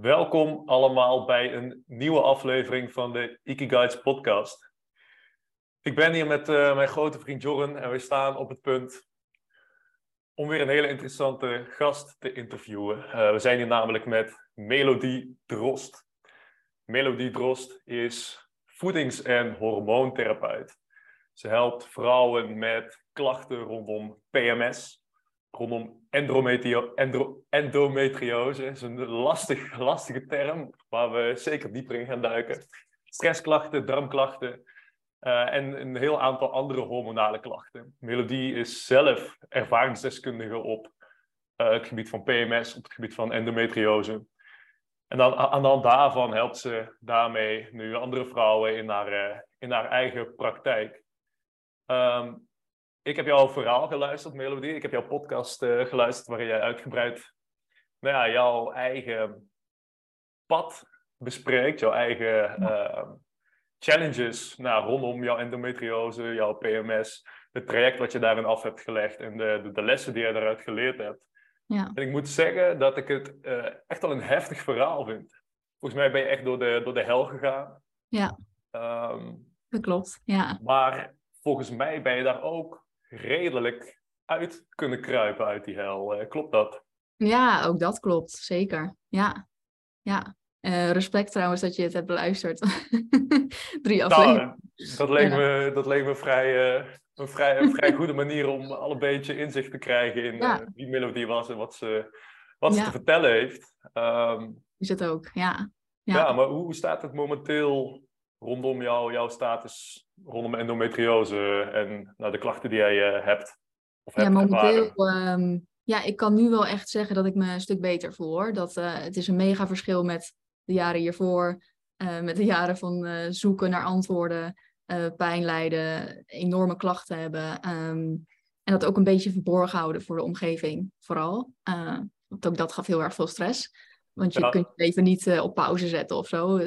Welkom allemaal bij een nieuwe aflevering van de Guides podcast. Ik ben hier met uh, mijn grote vriend Jorren en we staan op het punt om weer een hele interessante gast te interviewen. Uh, we zijn hier namelijk met Melodie Drost. Melodie Drost is voedings- en hormoontherapeut. Ze helpt vrouwen met klachten rondom PMS, rondom endometrio endometriose. Dat is een lastig, lastige term waar we zeker dieper in gaan duiken. Stressklachten, darmklachten uh, en een heel aantal andere hormonale klachten. Melodie is zelf ervaringsdeskundige op uh, het gebied van PMS, op het gebied van endometriose. En dan aan de hand daarvan helpt ze daarmee nu andere vrouwen in haar, uh, in haar eigen praktijk. Um, ik heb jouw verhaal geluisterd, Melodie. Ik heb jouw podcast uh, geluisterd waarin jij uitgebreid nou ja, jouw eigen pad bespreekt, jouw eigen uh, challenges nou, rondom jouw endometriose, jouw PMS, het traject wat je daarin af hebt gelegd en de, de, de lessen die je daaruit geleerd hebt. Ja. En ik moet zeggen dat ik het uh, echt al een heftig verhaal vind. Volgens mij ben je echt door de, door de hel gegaan. Ja, um, dat klopt. Ja. Maar volgens mij ben je daar ook redelijk uit kunnen kruipen uit die hel. Uh, klopt dat? Ja, ook dat klopt. Zeker. Ja. Ja. Uh, respect trouwens dat je het hebt beluisterd. Drie afleveringen. Nou, dat, leek ja. me, dat leek me vrij, uh, een vrij, een vrij goede manier om al een beetje inzicht te krijgen in ja. wie Melodie was en wat ze, wat ze te vertellen heeft. Um, Is het ook, ja. Ja, ja maar hoe staat het momenteel rondom jou, jouw status rondom endometriose en nou, de klachten die jij uh, hebt? Of ja, momenteel, um, ja, ik kan nu wel echt zeggen dat ik me een stuk beter voel hoor. Dat, uh, het is een mega verschil met de jaren hiervoor, uh, met de jaren van zoeken naar antwoorden, pijn lijden, enorme klachten hebben. Um, en dat ook een beetje verborgen houden voor de omgeving, vooral. want ook dat gaf heel erg veel stress. Want je ja. kunt je leven niet op pauze zetten of zo.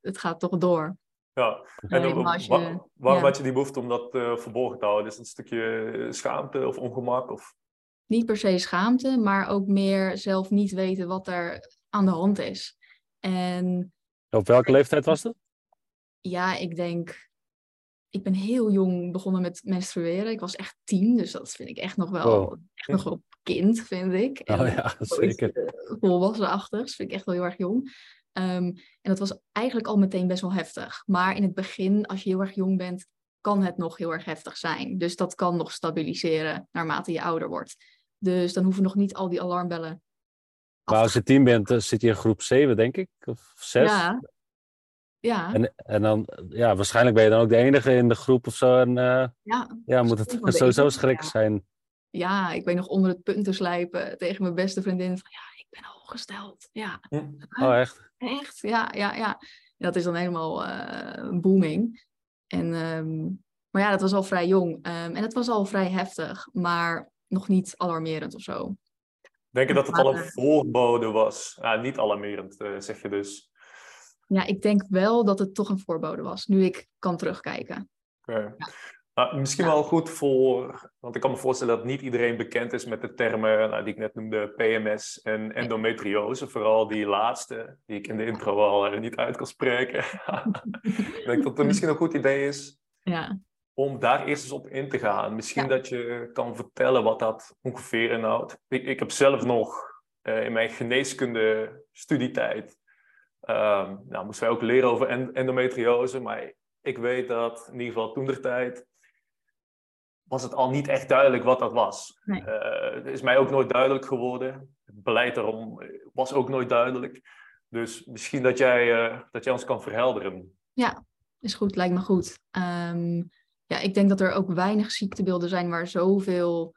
het gaat toch door. Ja, en nee, je, waar, waarom ja. had je die behoefte om dat uh, verborgen te houden? Is het een stukje schaamte of ongemak? Of? Niet per se schaamte, maar ook meer zelf niet weten wat er aan de hand is. En, Op welke leeftijd was dat? Ja, ik denk... Ik ben heel jong begonnen met menstrueren. Ik was echt tien, dus dat vind ik echt nog wel, wow. echt nog wel kind, vind ik. En oh ja, zeker. Volwassenachtig, dat vind ik echt wel heel erg jong. Um, en dat was eigenlijk al meteen best wel heftig. Maar in het begin, als je heel erg jong bent, kan het nog heel erg heftig zijn. Dus dat kan nog stabiliseren naarmate je ouder wordt. Dus dan hoeven nog niet al die alarmbellen. Maar als je tien bent, zit je in groep 7, denk ik, of 6. Ja. Ja. En, en dan, ja, waarschijnlijk ben je dan ook de enige in de groep of zo. En uh, ja, ja, moet het sowieso schrik zijn. Ja, ik weet nog onder het punten slijpen tegen mijn beste vriendin van ja, ik ben al gesteld. Ja. Oh, echt? Echt, ja, ja, ja. Dat is dan helemaal uh, booming. En, um, maar ja, dat was al vrij jong. Um, en het was al vrij heftig, maar nog niet alarmerend of zo. Denk je dat het al een voorbode was? Ah, niet alarmerend, uh, zeg je dus. Ja, ik denk wel dat het toch een voorbode was, nu ik kan terugkijken. Okay. Ja. Nou, misschien wel goed voor, want ik kan me voorstellen dat niet iedereen bekend is met de termen nou, die ik net noemde, PMS en endometriose. Vooral die laatste, die ik in de intro al uh, niet uit kan spreken. ik denk dat het misschien een goed idee is ja. om daar eerst eens op in te gaan. Misschien ja. dat je kan vertellen wat dat ongeveer inhoudt. Ik, ik heb zelf nog uh, in mijn geneeskunde studietijd, um, nou, moesten wij ook leren over endometriose, maar ik weet dat in ieder geval toen der tijd was het al niet echt duidelijk wat dat was. Nee. Uh, het is mij ook nooit duidelijk geworden. Het beleid daarom was ook nooit duidelijk. Dus misschien dat jij, uh, dat jij ons kan verhelderen. Ja, is goed, lijkt me goed. Um, ja, ik denk dat er ook weinig ziektebeelden zijn waar zoveel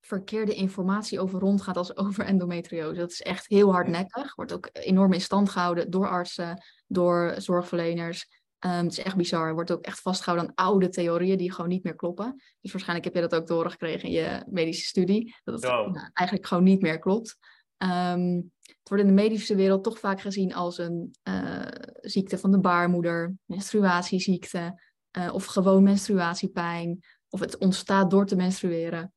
verkeerde informatie over rondgaat als over endometriose. Dat is echt heel hardnekkig. Wordt ook enorm in stand gehouden door artsen, door zorgverleners. Um, het is echt bizar. Er wordt ook echt vastgehouden aan oude theorieën die gewoon niet meer kloppen. Dus waarschijnlijk heb je dat ook doorgekregen in je medische studie. Dat het nou, eigenlijk gewoon niet meer klopt. Um, het wordt in de medische wereld toch vaak gezien als een uh, ziekte van de baarmoeder, menstruatieziekte uh, of gewoon menstruatiepijn. Of het ontstaat door te menstrueren.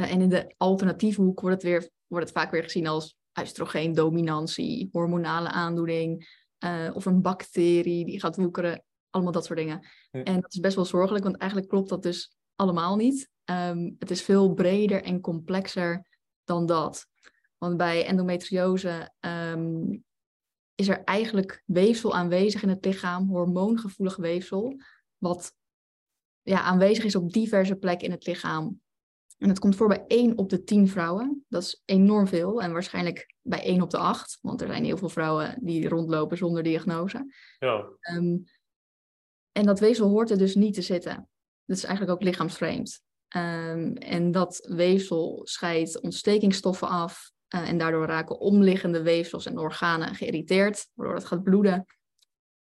Uh, en in de alternatieve hoek wordt het, weer, wordt het vaak weer gezien als oestrogeendominantie, hormonale aandoening uh, of een bacterie die gaat woekeren. Allemaal dat soort dingen. En dat is best wel zorgelijk, want eigenlijk klopt dat dus allemaal niet. Um, het is veel breder en complexer dan dat. Want bij endometriose um, is er eigenlijk weefsel aanwezig in het lichaam, hormoongevoelig weefsel, wat ja, aanwezig is op diverse plekken in het lichaam. En het komt voor bij 1 op de 10 vrouwen. Dat is enorm veel. En waarschijnlijk bij 1 op de 8. Want er zijn heel veel vrouwen die rondlopen zonder diagnose. Ja. Um, en dat weefsel hoort er dus niet te zitten. Dat is eigenlijk ook lichaamsvreemd. Um, en dat weefsel scheidt ontstekingsstoffen af. Uh, en daardoor raken omliggende weefsels en organen geïrriteerd, waardoor het gaat bloeden.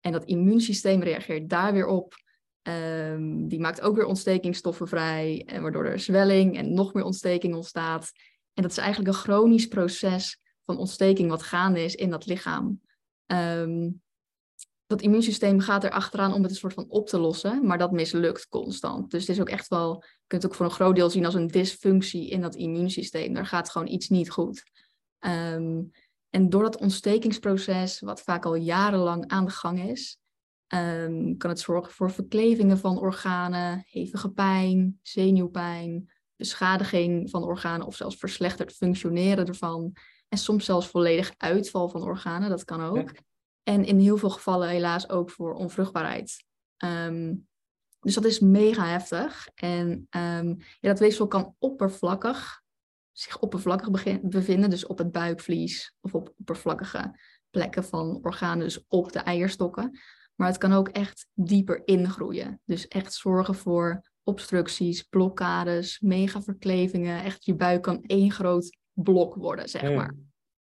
En dat immuunsysteem reageert daar weer op. Um, die maakt ook weer ontstekingsstoffen vrij, en waardoor er zwelling en nog meer ontsteking ontstaat. En dat is eigenlijk een chronisch proces van ontsteking wat gaande is in dat lichaam. Um, dat immuunsysteem gaat er achteraan om het een soort van op te lossen, maar dat mislukt constant. Dus het is ook echt wel, je kunt het ook voor een groot deel zien als een dysfunctie in dat immuunsysteem. Daar gaat gewoon iets niet goed. Um, en door dat ontstekingsproces, wat vaak al jarenlang aan de gang is, um, kan het zorgen voor verklevingen van organen, hevige pijn, zenuwpijn, beschadiging van organen of zelfs verslechterd functioneren ervan. En soms zelfs volledig uitval van organen, dat kan ook. En in heel veel gevallen helaas ook voor onvruchtbaarheid. Um, dus dat is mega heftig. En um, ja, dat weefsel kan oppervlakkig, zich oppervlakkig bevinden, dus op het buikvlies of op oppervlakkige plekken van organen, dus op de eierstokken. Maar het kan ook echt dieper ingroeien. Dus echt zorgen voor obstructies, blokkades, megaverklevingen. Echt, je buik kan één groot blok worden, zeg maar.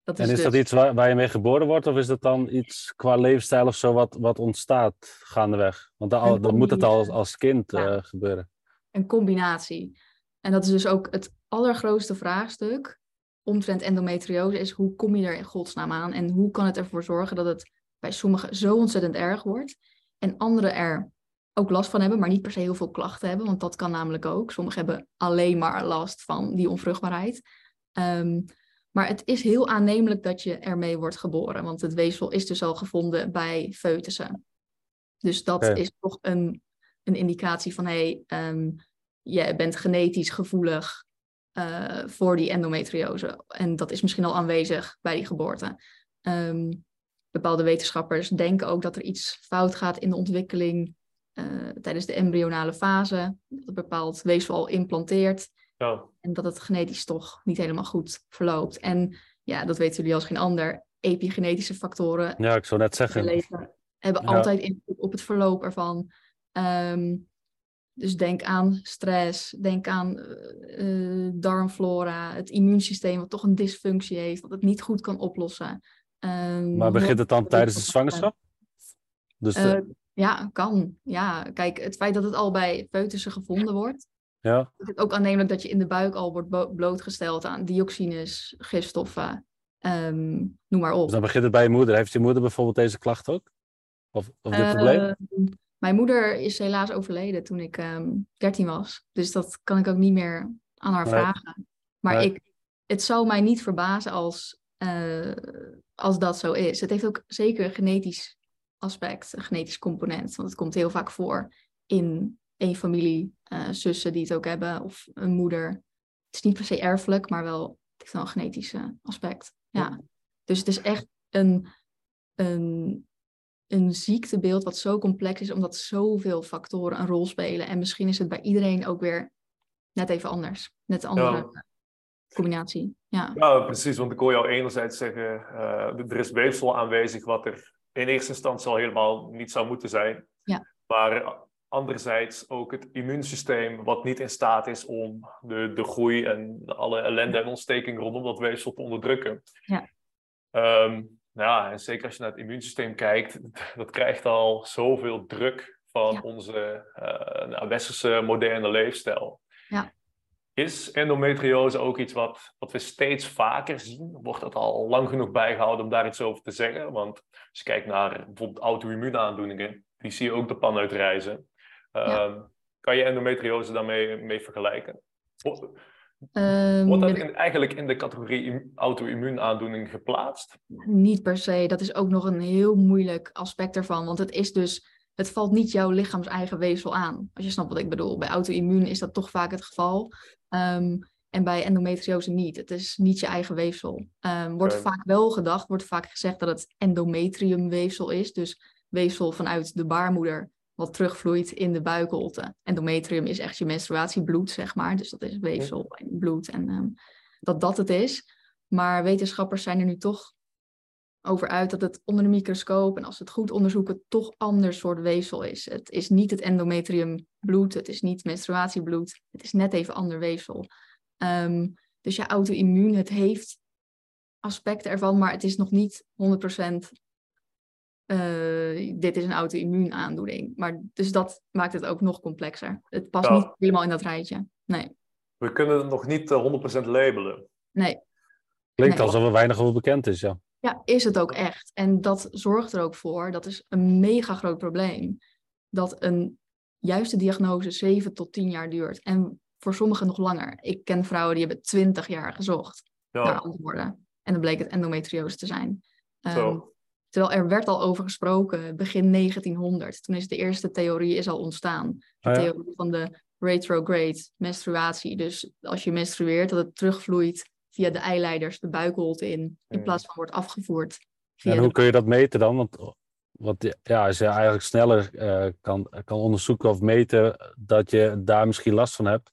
Dat is en is dat dus iets waar, waar, je mee geboren wordt, of is dat dan iets qua levensstijl of zo wat, wat ontstaat gaandeweg? Want dan, dan moet het al als, kind uh, gebeuren. Een combinatie. En dat is dus ook het allergrootste vraagstuk omtrent endometriose, is hoe kom je er in godsnaam aan en hoe kan het ervoor zorgen dat het bij sommigen zo ontzettend erg wordt en anderen er ook last van hebben, maar niet per se heel veel klachten hebben, want dat kan namelijk ook. Sommigen hebben alleen maar last van die onvruchtbaarheid. Um, maar het is heel aannemelijk dat je ermee wordt geboren, want het weefsel is dus al gevonden bij foetussen. Dus dat is toch een, een indicatie van, hé, hey, um, je bent genetisch gevoelig uh, voor die endometriose. En dat is misschien al aanwezig bij die geboorte. Um, bepaalde wetenschappers denken ook dat er iets fout gaat in de ontwikkeling uh, tijdens de embryonale fase. Dat een bepaald weefsel al implanteert. En dat het genetisch toch niet helemaal goed verloopt. En ja, dat weten jullie als geen ander. Epigenetische factoren. Ja, ik zou net zeggen. Leven, hebben altijd invloed op het verloop ervan. Um, dus denk aan stress, denk aan uh, darmflora, het immuunsysteem wat toch een dysfunctie heeft, wat het niet goed kan oplossen. Um, maar begint het dan tijdens de zwangerschap? Dus uh, ja, kan. Ja, kijk, het feit dat het al bij foetussen gevonden wordt, ja. Het is ook aannemelijk dat je in de buik al wordt blootgesteld aan dioxines, gifstoffen, um, noem maar op. Dus dan begint het bij je moeder. Heeft je moeder bijvoorbeeld deze klacht ook? Of, of dit probleem? Ehm, mijn moeder is helaas overleden toen ik um, ehm, 13 was. Dus dat kan ik ook niet meer aan haar vragen. Maar ik, het zou mij niet verbazen als, uh, als dat zo is. Het heeft ook zeker een genetisch aspect, een genetisch component. Want het komt heel vaak voor in een familie, uh, zussen die het ook hebben, of een moeder. Het is niet per se erfelijk, maar wel, het heeft wel een genetisch aspect. Ja. Dus het is echt een, een, een ziektebeeld wat zo complex is, omdat zoveel factoren een rol spelen. En misschien is het bij iedereen ook weer net even anders. Net andere combinatie. Ja. ja, precies. Want ik hoor jou enerzijds zeggen, uh, er is weefsel aanwezig wat er in eerste instantie al helemaal niet zou moeten zijn. Ja. Maar Anderzijds ook het immuunsysteem, wat niet in staat is om de, de groei en alle ellende en ontsteking rondom dat weefsel te onderdrukken. Ja. Um, nou ja, en zeker als je naar het immuunsysteem kijkt, dat krijgt al zoveel druk van onze uh, westerse moderne leefstijl. Ja. Is endometriose ook iets wat, wat we steeds vaker zien? Wordt dat al lang genoeg bijgehouden om daar iets over te zeggen? Want als je kijkt naar bijvoorbeeld auto-immuunaandoeningen, die zie je ook de pan uitreizen. Ehm, kan je endometriose daarmee mee vergelijken? Ehm, Wordt dat in- eigenlijk in de categorie im- auto-immuunaandoening geplaatst? Niet per se. Dat is ook nog een heel moeilijk aspect ervan. Want het is dus, het valt niet jouw lichaams eigen weefsel aan. Als je snapt wat ik bedoel. Bij auto-immuun is dat toch vaak het geval. Ehm, en bij endometriose niet. Het is niet je eigen weefsel. Ehm, wordt vaak wel gedacht, wordt vaak gezegd dat het endometriumweefsel is. Dus weefsel vanuit de baarmoeder wat terugvloeit in de buikholte. Endometrium is echt je menstruatiebloed, zeg maar. Dus dat is weefsel en bloed en ehm, dat dat het is. Maar wetenschappers zijn er nu toch over uit dat het onder de microscoop en als ze het goed onderzoeken, toch ander soort weefsel is. Het is niet het endometriumbloed, het is niet menstruatiebloed, het is net even ander weefsel. Ehm, dus ja, auto-immuun, het heeft aspecten ervan, maar het is nog niet 100% eh, dit is een auto-immuun aandoening. Maar dus dat maakt het ook nog complexer. Het past Ja. niet helemaal in dat rijtje. Nee, We kunnen het nog niet eh, 100% labelen. nee. Klinkt Nee. alsof er weinig over bekend is, ja. Ja, is het ook echt. En dat zorgt er ook voor, dat is een mega groot probleem, dat een juiste diagnose 7 tot 10 jaar duurt. En voor sommigen nog langer. Ik ken vrouwen die hebben 20 jaar gezocht naar antwoorden. En dan bleek het endometriose te zijn. Ehm, terwijl er werd al over gesproken begin 1900. Toen is de eerste theorie is al ontstaan. De ja. theorie van de retrograde menstruatie. Dus als je menstrueert, dat het terugvloeit via de eileiders de buikholte in. In plaats van wordt afgevoerd via En hoe de... kun je dat meten dan? Want, want ja, als je eigenlijk sneller eh, kan, kan onderzoeken of meten dat je daar misschien last van hebt,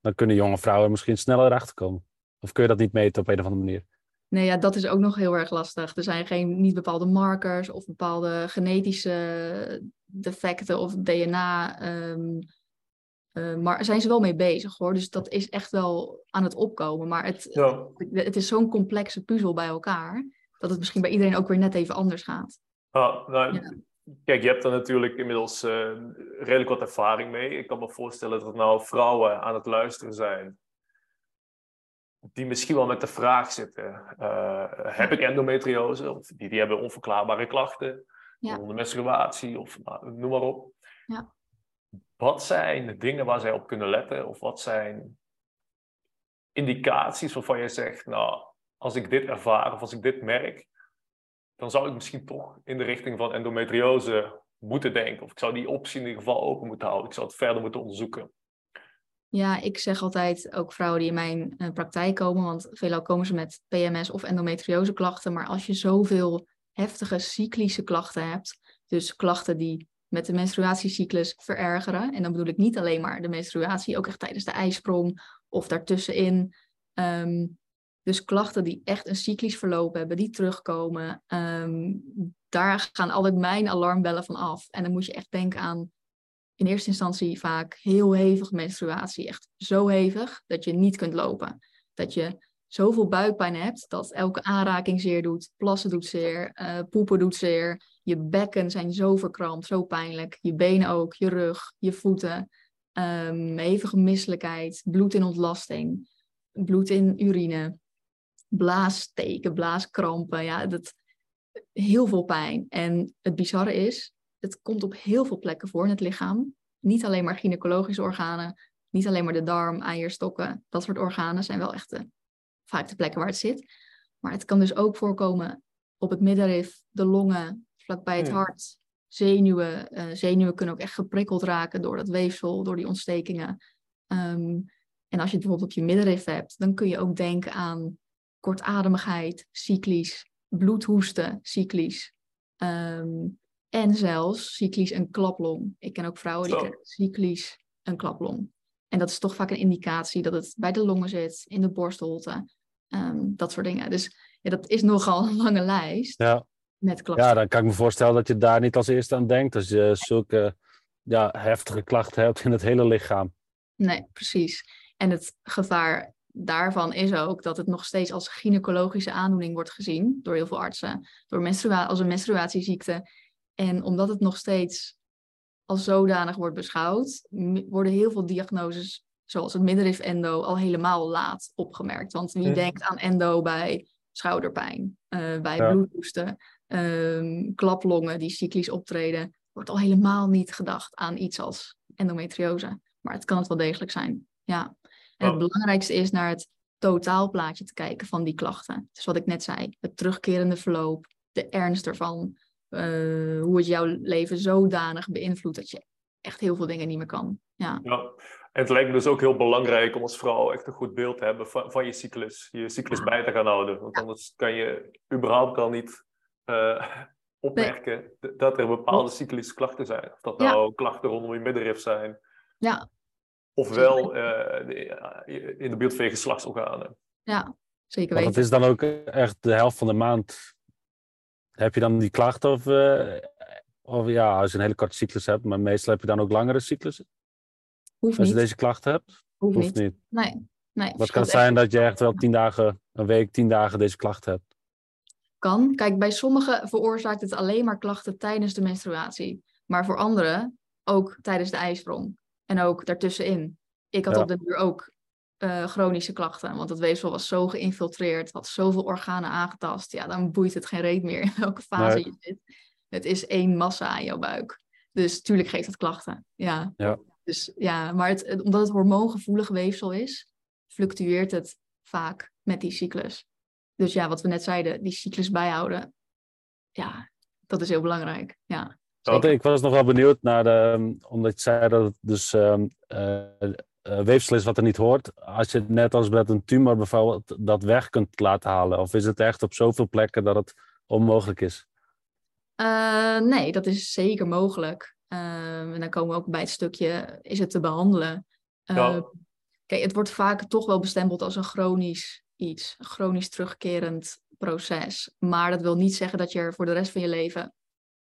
dan kunnen jonge vrouwen misschien sneller achter komen. Of kun je dat niet meten op een of andere manier? Nee, ja, dat is ook nog heel erg lastig. Er zijn geen, niet bepaalde markers of bepaalde genetische defecten of DNA. ehm, eh, maar daar zijn ze wel mee bezig hoor. Dus dat is echt wel aan het opkomen. Maar het, Ja. het is zo'n complexe puzzel bij elkaar. Dat het misschien bij iedereen ook weer net even anders gaat. Ah, nou, Ja. Kijk, je hebt er natuurlijk inmiddels eh, redelijk wat ervaring mee. Ik kan me voorstellen dat er nou vrouwen aan het luisteren zijn. Die misschien wel met de vraag zitten: eh, heb ik endometriose? Of die, die hebben onverklaarbare klachten. Ja. Onder menstruatie of nou, noem maar op. Ja. Wat zijn de dingen waar zij op kunnen letten? Of wat zijn indicaties waarvan je zegt: Nou, als ik dit ervaar of als ik dit merk, dan zou ik misschien toch in de richting van endometriose moeten denken. Of ik zou die optie in ieder geval open moeten houden. Ik zou het verder moeten onderzoeken. Ja, ik zeg altijd ook vrouwen die in mijn eh, praktijk komen, want veelal komen ze met PMS of endometriose klachten. Maar als je zoveel heftige cyclische klachten hebt, dus klachten die met de menstruatiecyclus verergeren, en dan bedoel ik niet alleen maar de menstruatie, ook echt tijdens de ijsprong of daartussenin. Ehm, dus klachten die echt een cyclisch verloop hebben, die terugkomen, ehm, daar gaan altijd mijn alarmbellen van af. En dan moet je echt denken aan in eerste instantie vaak heel hevige menstruatie. Echt zo hevig dat je niet kunt lopen. Dat je zoveel buikpijn hebt dat elke aanraking zeer doet. Plassen doet zeer, eh, poepen doet zeer. Je bekken zijn zo verkrampt, zo pijnlijk. Je benen ook, je rug, je voeten. Ehm, hevige misselijkheid, bloed in ontlasting, bloed in urine. Blaassteken, blaaskrampen. Ja, dat, heel veel pijn. En het bizarre is, het komt op heel veel plekken voor in het lichaam. Niet alleen maar gynaecologische organen, niet alleen maar de darm, eierstokken, dat soort organen zijn wel echt de, vaak de plekken waar het zit. Maar het kan dus ook voorkomen op het middenrif, de longen, vlakbij het Hmm. hart, zenuwen. Eh, zenuwen kunnen ook echt geprikkeld raken door dat weefsel, door die ontstekingen. Ehm, en als je het bijvoorbeeld op je middenrif hebt, dan kun je ook denken aan kortademigheid, cyclisch, bloedhoesten, cyclisch. Ehm, en zelfs cyclisch een klaplong. Ik ken ook vrouwen die krijgen cyclisch een klaplong. En dat is toch vaak een indicatie dat het bij de longen zit, in de borstholte, ehm, dat soort dingen. Dus ja, dat is nogal een lange lijst Ja. Met klachten. ja, dan kan ik me voorstellen dat je daar niet als eerste aan denkt als je zulke ja, heftige klachten hebt in het hele lichaam. Nee, precies. En het gevaar daarvan is ook dat het nog steeds als gynaecologische aandoening wordt gezien door heel veel artsen, door menstrua als een menstruatieziekte. En omdat het nog steeds als zodanig wordt beschouwd, worden heel veel diagnoses, zoals het middenrif-endo, al helemaal laat opgemerkt. Want wie denkt aan endo bij schouderpijn, eh, bij Ja. bloedhoesten, ehm, klaplongen die cyclisch optreden, wordt al helemaal niet gedacht aan iets als endometriose. Maar het kan het wel degelijk zijn. Ja. En het Oh. belangrijkste is naar het totaalplaatje te kijken van die klachten. Dus wat ik net zei, het terugkerende verloop, de ernst ervan, eh, hoe het jouw leven zodanig beïnvloedt dat je echt heel veel dingen niet meer kan. Ja, Ja. En het lijkt me dus ook heel belangrijk om als vrouw echt een goed beeld te hebben van, van je cyclus. Je cyclus bij te gaan houden. Want Ja. anders kan je überhaupt al niet eh, opmerken dat er bepaalde cyclische klachten zijn. Of dat Ja. nou klachten rondom je middenrif zijn. ja, Ofwel eh, de- eh, in de buurt van je geslachtsorganen. ja zeker Want weten. het is dan ook echt de helft van de maand. Heb je dan die klachten? Of, eh, of ja, als je een hele korte cyclus hebt, maar meestal heb je dan ook langere cyclussen. Hoeft Als je niet. deze klachten hebt, Hoeft hoeft niet. niet. Nee, nee. Wat kan het echt. zijn dat je echt wel tien dagen, een week, tien dagen deze klachten hebt? Kan. Kijk, bij sommigen veroorzaakt het alleen maar klachten tijdens de menstruatie. Maar voor anderen ook tijdens de ijsprong. En ook daartussenin. Ik had Ja. op de duur ook eh, chronische klachten. Want het weefsel was zo geïnfiltreerd. Had zoveel organen aangetast. Ja, dan boeit het geen reet meer in welke fase Nee. je zit. Het is één massa aan jouw buik. Dus tuurlijk geeft het klachten. Ja. Ja. Dus ja, maar het, het- omdat het hormoongevoelig weefsel is, fluctueert het vaak met die cyclus. Dus ja, wat we net zeiden, die cyclus bijhouden, ja, dat is heel belangrijk. Ja, ik was nog wel benieuwd naar de, ehm, omdat je zei dat het dus ehm, eh, eh, weefsel is wat er niet hoort. Als je het net als met een tumor bijvoorbeeld dat weg kunt laten halen. Of is het echt op zoveel plekken dat het onmogelijk is? Eh, nee, dat is zeker mogelijk. Ehm, en dan komen we ook bij het stukje, is het te behandelen? Eh, Ja. Kijk, het wordt vaak toch wel bestempeld als een chronisch chronisch terugkerend proces. Maar dat wil niet zeggen dat je er voor de rest van je leven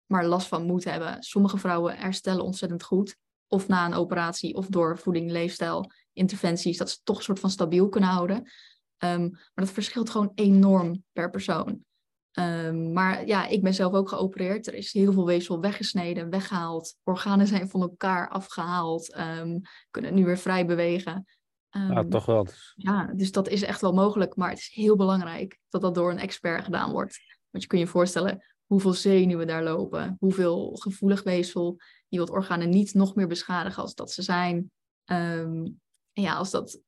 maar last van moet hebben. Sommige vrouwen herstellen ontzettend goed, of na een operatie, of door voeding, leefstijl, interventies, dat ze toch een soort van stabiel kunnen houden. Ehm, maar dat verschilt gewoon enorm per persoon. Ehm, maar ja, ik ben zelf ook geopereerd. Er is heel veel weefsel weggesneden, weggehaald. Organen zijn van elkaar afgehaald. ehm, kunnen nu weer vrij bewegen. Ja, Ehm, toch wel. Dus- ja, dus dat is echt wel mogelijk. Maar het is heel belangrijk dat dat door een expert gedaan wordt. Want je kunt je voorstellen hoeveel zenuwen daar lopen. Hoeveel gevoelig weefsel. Je wilt organen niet nog meer beschadigen als dat ze zijn. En ja, als dat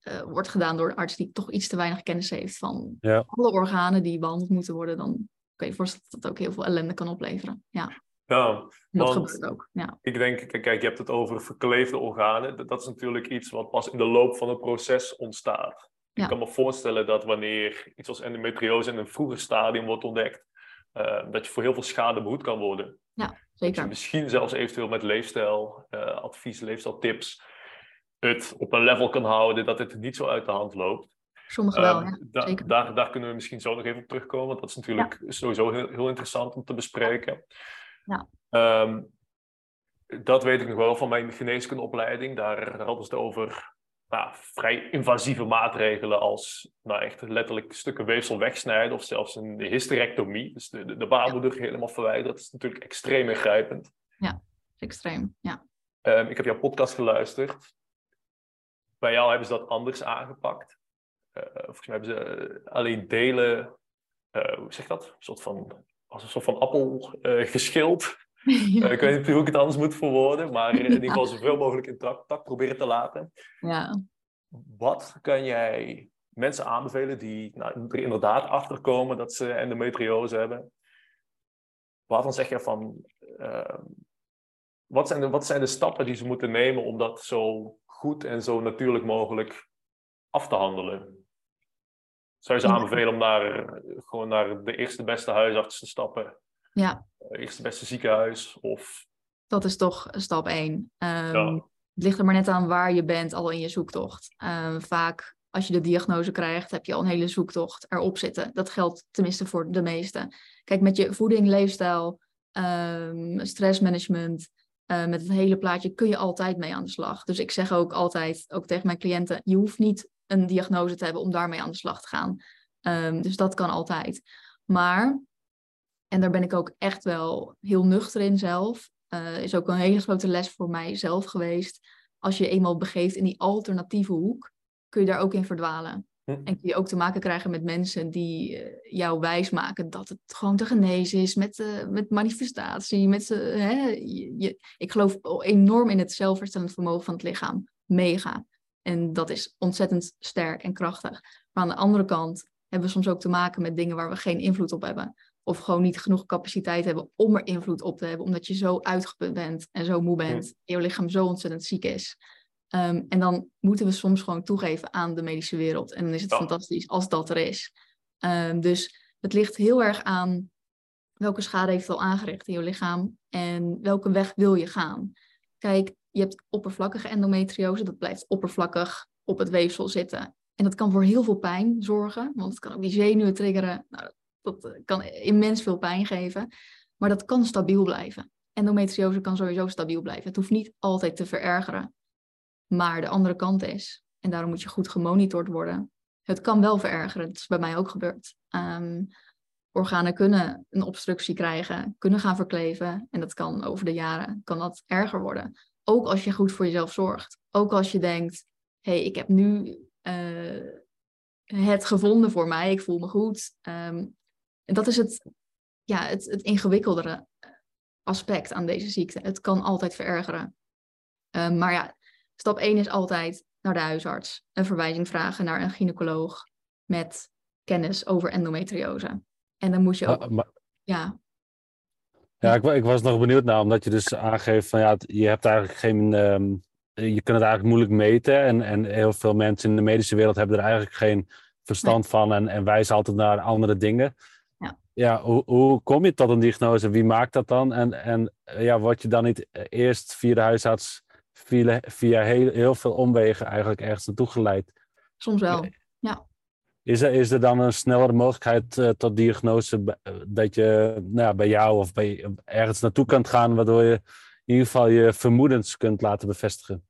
eh, wordt gedaan door een arts die toch iets te weinig kennis heeft van Ja. alle organen die behandeld moeten worden, dan kan je je voorstellen dat dat ook heel veel ellende kan opleveren. Ja, Ja, dat gebeurt ook. Ja, ik denk, kijk, kijk, je hebt het over verkleefde organen. Dat, is natuurlijk iets wat pas in de loop van het proces ontstaat. Ja. Ik kan me voorstellen dat wanneer iets als endometriose in een vroeger stadium wordt ontdekt, eh, dat je voor heel veel schade behoed kan worden. Je zeker. misschien zelfs eventueel met leefstijladvies, leefstijltips, het op een level kan houden dat het niet zo uit de hand loopt. Sommigen wel, Ehm, ja. da- zeker. daar, daar kunnen we misschien zo nog even op terugkomen, want dat is natuurlijk sowieso heel, heel interessant om te bespreken. Ja. Ehm, dat weet ik nog wel van mijn geneeskundeopleiding. Daar, daar hadden ze het over nou, vrij invasieve maatregelen als nou, echt letterlijk stukken weefsel wegsnijden of zelfs een hysterectomie. Dus de, de, de baarmoeder helemaal verwijderen. Dat is natuurlijk extreem ingrijpend. Extreem, ja. Ehm, ik heb jouw podcast geluisterd. Bij jou hebben ze dat anders aangepakt. Eh, volgens mij hebben ze eh, alleen delen, eh, hoe zeg dat? Een soort van, als een soort van appel eh, geschild. ja. Eh, ik weet niet hoe ik het anders moet verwoorden, maar in ieder geval zoveel mogelijk intact proberen te laten. ja. Wat kan jij mensen aanbevelen die nou, er inderdaad achter komen dat ze endometriose hebben? Waarvan zeg je van, eh, wat, zijn de, wat zijn de stappen die ze moeten nemen om dat zo goed en zo natuurlijk mogelijk af te handelen? Zou je ze aanbevelen om naar, gewoon naar de eerste beste huisarts te stappen? Ja. Eh, Eerste beste ziekenhuis? Of, Dat is toch stap één. Ehm, Ja. Het ligt er maar net aan waar je bent al in je zoektocht. Ehm, vaak als je de diagnose krijgt, heb je al een hele zoektocht erop zitten. Dat geldt tenminste voor de meesten. Kijk, met je voeding, leefstijl, ehm, stressmanagement, eh, met het hele plaatje kun je altijd mee aan de slag. Dus ik zeg ook altijd, ook tegen mijn cliënten, je hoeft niet een diagnose te hebben om daarmee aan de slag te gaan. Ehm, dus dat kan altijd. Maar, en daar ben ik ook echt wel heel nuchter in zelf, eh, is ook een hele grote les voor mij zelf geweest. Als je eenmaal begeeft in die alternatieve hoek, kun je daar ook in verdwalen. Hm. En kun je ook te maken krijgen met mensen die eh, jou wijsmaken dat het gewoon te genezen is met, eh, met manifestatie. Met, hè, je, je- ik geloof enorm in het zelfherstellend vermogen van het lichaam. Mega. En dat is ontzettend sterk en krachtig. Maar aan de andere kant hebben we soms ook te maken met dingen waar we geen invloed op hebben. Of gewoon niet genoeg capaciteit hebben om er invloed op te hebben, omdat je zo uitgeput bent en zo moe bent, en je lichaam zo ontzettend ziek is. Ehm, en dan moeten we soms gewoon toegeven aan de medische wereld. En dan is het fantastisch als dat er is. Um, dus het ligt heel erg aan welke schade heeft het al aangericht in je lichaam en welke weg wil je gaan. Kijk, je hebt oppervlakkige endometriose, dat blijft oppervlakkig op het weefsel zitten. En dat kan voor heel veel pijn zorgen, want het kan ook die zenuwen triggeren. Nou, dat eh, kan immens veel pijn geven, maar dat kan stabiel blijven. Endometriose kan sowieso stabiel blijven. Het hoeft niet altijd te verergeren. Maar de andere kant is, en daarom moet je goed gemonitord worden, het kan wel verergeren. Dat is bij mij ook gebeurd. Um, organen kunnen een obstructie krijgen, kunnen gaan verkleven. En dat kan over de jaren kan dat erger worden. Ook als je goed voor jezelf zorgt. Ook als je denkt, hé, hey, ik heb nu uh, het gevonden voor mij, ik voel me goed. Um, en dat is het, ja, het, het ingewikkeldere aspect aan deze ziekte. Het kan altijd verergeren. Um, maar ja, stap 1 is altijd naar de huisarts. Een verwijzing vragen naar een gynaecoloog met kennis over endometriose. En dan moet je ook... maar, ja. Ja, ik, ik, was nog benieuwd naar, omdat je dus aangeeft van ja, je hebt eigenlijk geen... Um, je kunt het eigenlijk moeilijk meten en, en heel veel mensen in de medische wereld hebben er eigenlijk geen verstand van en, en wijzen altijd naar andere dingen. Ja, ja hoe, hoe kom je tot een diagnose? Wie maakt dat dan? En, en ja, word je dan niet eerst via de huisarts via, via heel, heel veel omwegen eigenlijk ergens naartoe geleid? Soms wel, ja. Is er, is er dan een snellere mogelijkheid uh, tot diagnose uh, dat je nou ja, bij jou of bij ergens naartoe kunt gaan, waardoor je in ieder geval je vermoedens kunt laten bevestigen?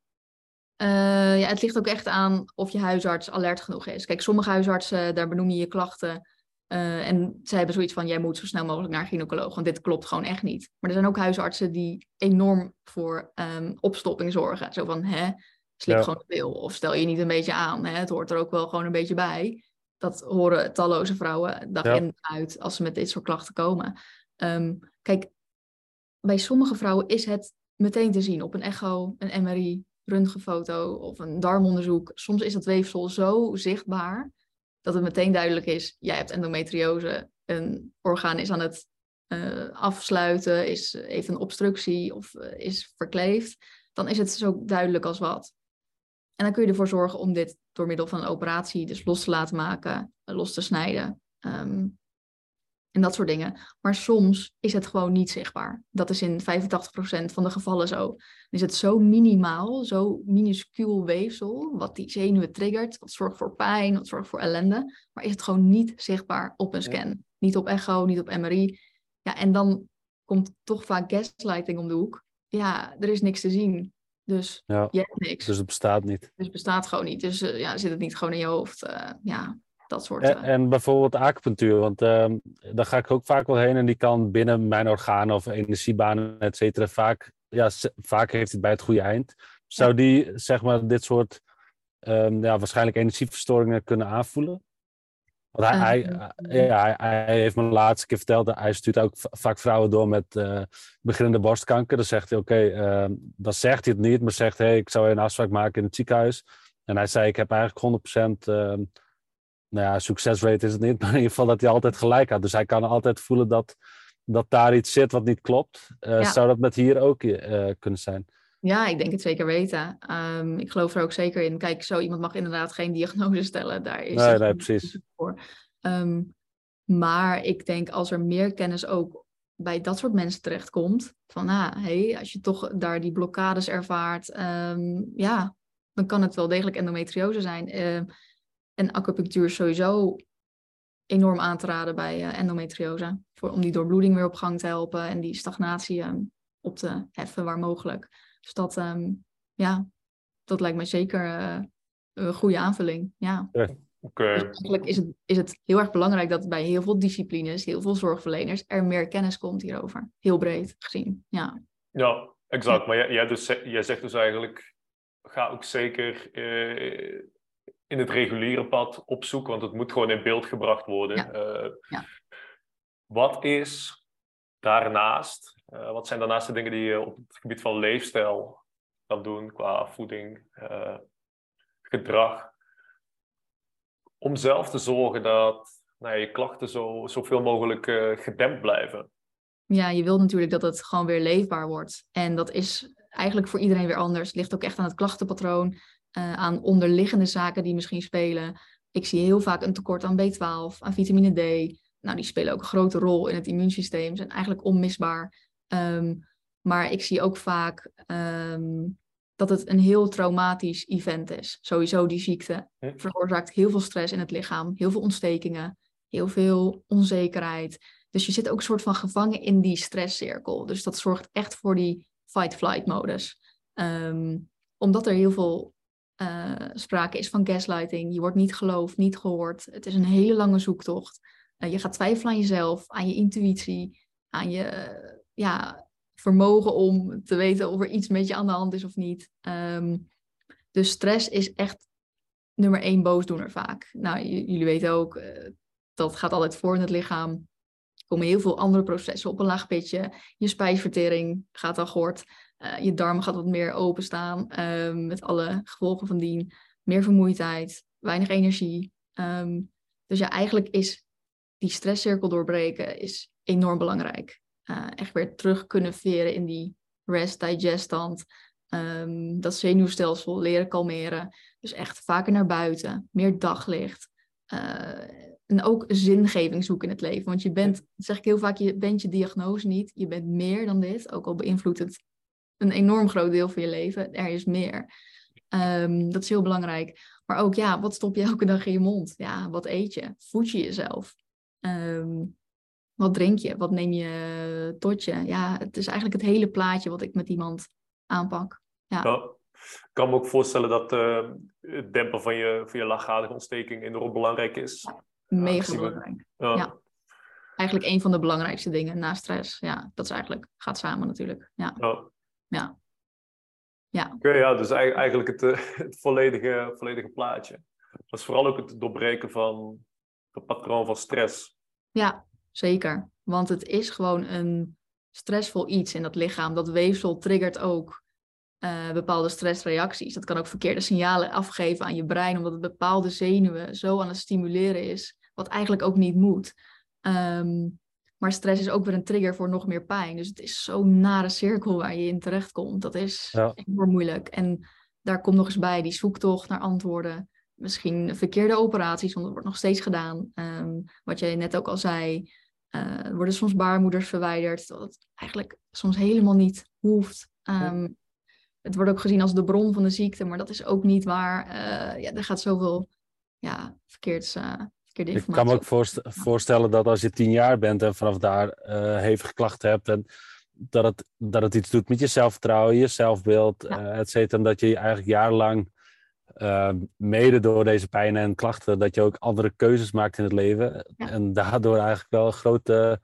Uh, ja, het ligt ook echt aan of je huisarts alert genoeg is. Kijk, sommige huisartsen, daar benoem je je klachten. en zij hebben zoiets van, jij moet zo snel mogelijk naar een gynaecoloog, want dit klopt gewoon echt niet. Maar er zijn ook huisartsen die enorm voor um, opstopping zorgen. Zo van, hè, slik ja. gewoon pil of stel je niet een beetje aan. Hè? Het hoort er ook wel gewoon een beetje bij dat horen talloze vrouwen dag ja. in uit als ze met dit soort klachten komen. Um, kijk, bij sommige vrouwen is het meteen te zien op een echo, een MRI, röntgenfoto of een darmonderzoek. Soms is dat weefsel zo zichtbaar dat het meteen duidelijk is, jij hebt endometriose, een orgaan is aan het uh, afsluiten, is, heeft een obstructie of uh, is verkleefd. Dan is het zo duidelijk als wat. En dan kun je ervoor zorgen om dit door middel van een operatie dus los te laten maken, los te snijden. Um, en dat soort dingen. Maar soms is het gewoon niet zichtbaar. Dat is in 85% van de gevallen zo. Dan is het zo minimaal, zo minuscuul weefsel, wat die zenuwen triggert, wat zorgt voor pijn, wat zorgt voor ellende. Maar is het gewoon niet zichtbaar op een scan. Ja. Niet op echo, niet op MRI. Ja, en dan komt toch vaak gaslighting om de hoek. Ja, er is niks te zien. Dus ja, je hebt niks. Dus het bestaat niet. Dus het bestaat gewoon niet. Dus uh, ja, zit het niet gewoon in je hoofd. Uh, ja, dat soort. En, en bijvoorbeeld acupunctuur, want uh, daar ga ik ook vaak wel heen en die kan binnen mijn organen of energiebanen, et cetera, vaak, ja, vaak heeft het bij het goede eind. Zou die, zeg maar, dit soort um, ja, waarschijnlijk energieverstoringen kunnen aanvoelen? Want hij, hij, ja, hij, hij, heeft me laatst keer verteld, dat hij stuurt ook vaak vrouwen door met uh, beginnende borstkanker. Dan zegt hij, oké, okay, uh, dan zegt hij het niet, maar zegt, hé, hey, ik zou een afspraak maken in het ziekenhuis. En hij zei, ik heb eigenlijk 100%, uh, nou ja, succesrate is het niet, maar in ieder geval dat hij altijd gelijk had. Dus hij kan altijd voelen dat, dat daar iets zit wat niet klopt. Ja. Zou dat met hier ook kunnen zijn? Ja, ik denk het zeker weten. Um, ik geloof er ook zeker in. Kijk, zo iemand mag inderdaad geen diagnose stellen. Daar is nee, nee, precies. voor. Um, maar ik denk als er meer kennis ook bij dat soort mensen terechtkomt, van ah, hey, als je toch daar die blokkades ervaart, um, ja, dan kan het wel degelijk endometriose zijn. Uh, en acupunctuur is sowieso enorm aan te raden bij uh, endometriose, voor, om die doorbloeding weer op gang te helpen en die stagnatie op te heffen waar mogelijk. Dus dat, um, ja, dat lijkt me zeker uh, een goede aanvulling. Ja. ja okay. dus eigenlijk is het, is het heel erg belangrijk dat bij heel veel disciplines, heel veel zorgverleners, er meer kennis komt hierover. Heel breed gezien. Ja, ja exact. Maar jij, jij, dus, jij zegt dus eigenlijk, ga ook zeker uh, in het reguliere pad opzoeken, want het moet gewoon in beeld gebracht worden. Ja. Uh, ja. Wat is daarnaast uh, wat zijn daarnaast de dingen die je op het gebied van leefstijl kan doen qua voeding, uh, gedrag. Om zelf te zorgen dat nou, je klachten zo, zoveel mogelijk uh, gedempt blijven. Ja, je wilt natuurlijk dat het gewoon weer leefbaar wordt. En dat is eigenlijk voor iedereen weer anders. Het ligt ook echt aan het klachtenpatroon, aan onderliggende zaken die misschien spelen. Ik zie heel vaak een tekort aan B12, aan vitamine D. Nou, die spelen ook een grote rol in het immuunsysteem, zijn eigenlijk onmisbaar. Um, maar ik zie ook vaak um, dat het een heel traumatisch event is. Sowieso die ziekte veroorzaakt heel veel stress in het lichaam, heel veel ontstekingen, heel veel onzekerheid. Dus je zit ook een soort van gevangen in die stresscirkel. Dus dat zorgt echt voor die fight-flight modus. Um, omdat er heel veel uh, sprake is van gaslighting. Je wordt niet geloofd, niet gehoord. Het is een hele lange zoektocht. Uh, je gaat twijfelen aan jezelf, aan je intuïtie, aan je uh, ja, vermogen om te weten of er iets met je aan de hand is of niet. Um, dus stress is echt nummer één boosdoener vaak. Nou, jullie weten ook, uh, dat gaat altijd voor in het lichaam. Er komen heel veel andere processen op een laag pitje. Je spijsvertering gaat al gehoord. Uh, je darmen gaat wat meer openstaan. Um, met alle gevolgen van dien. Meer vermoeidheid, weinig energie. Um, dus ja, eigenlijk is die stresscirkel doorbreken is enorm belangrijk. Uh, echt weer terug kunnen veren in die rest, digest stand. Um, dat zenuwstelsel leren kalmeren. Dus echt vaker naar buiten, meer daglicht. Uh, en ook zingeving zoeken in het leven. Want je bent, zeg ik heel vaak, je bent je diagnose niet. Je bent meer dan dit. Ook al beïnvloedt het een enorm groot deel van je leven. Er is meer. Um, dat is heel belangrijk. Maar ook, ja, wat stop je elke dag in je mond? Ja, wat eet je? Voed je jezelf? Um, wat drink je? Wat neem je tot je? Ja, het is eigenlijk het hele plaatje wat ik met iemand aanpak. Ja. ja ik kan me ook voorstellen dat uh, het dempen van je, van je lachgadige ontsteking enorm belangrijk is. Ja, mega belangrijk. Ja. ja. Eigenlijk een van de belangrijkste dingen na stress. Ja, dat is eigenlijk, gaat samen natuurlijk. Ja. Ja. ja. ja. Okay, ja dus eigenlijk het, eh, het volledige, volledige plaatje. Dat is vooral ook het doorbreken van het patroon van stress. Ja, Zeker. Want het is gewoon een stressvol iets in dat lichaam. Dat weefsel triggert ook uh, bepaalde stressreacties. Dat kan ook verkeerde signalen afgeven aan je brein, omdat het bepaalde zenuwen zo aan het stimuleren is, wat eigenlijk ook niet moet. Um, maar stress is ook weer een trigger voor nog meer pijn. Dus het is zo'n nare cirkel waar je in terechtkomt. Dat is ja. enorm moeilijk. En daar komt nog eens bij die zoektocht naar antwoorden. Misschien verkeerde operaties, want dat wordt nog steeds gedaan. Um, wat jij net ook al zei. Uh, er worden soms baarmoeders verwijderd, dat het eigenlijk soms helemaal niet hoeft. Um, het wordt ook gezien als de bron van de ziekte, maar dat is ook niet waar. Uh, ja, er gaat zoveel ja, verkeerd, uh, verkeerde informatie. Ik kan me ook voorst voorstellen dat als je tien jaar bent en vanaf daar hevige klachten hebt, en dat, het, dat het iets doet met je zelfvertrouwen, je zelfbeeld, ja. et cetera. En dat je eigenlijk jarenlang uh, mede door deze pijn en klachten, dat je ook andere keuzes maakt in het leven. En daardoor eigenlijk wel een grote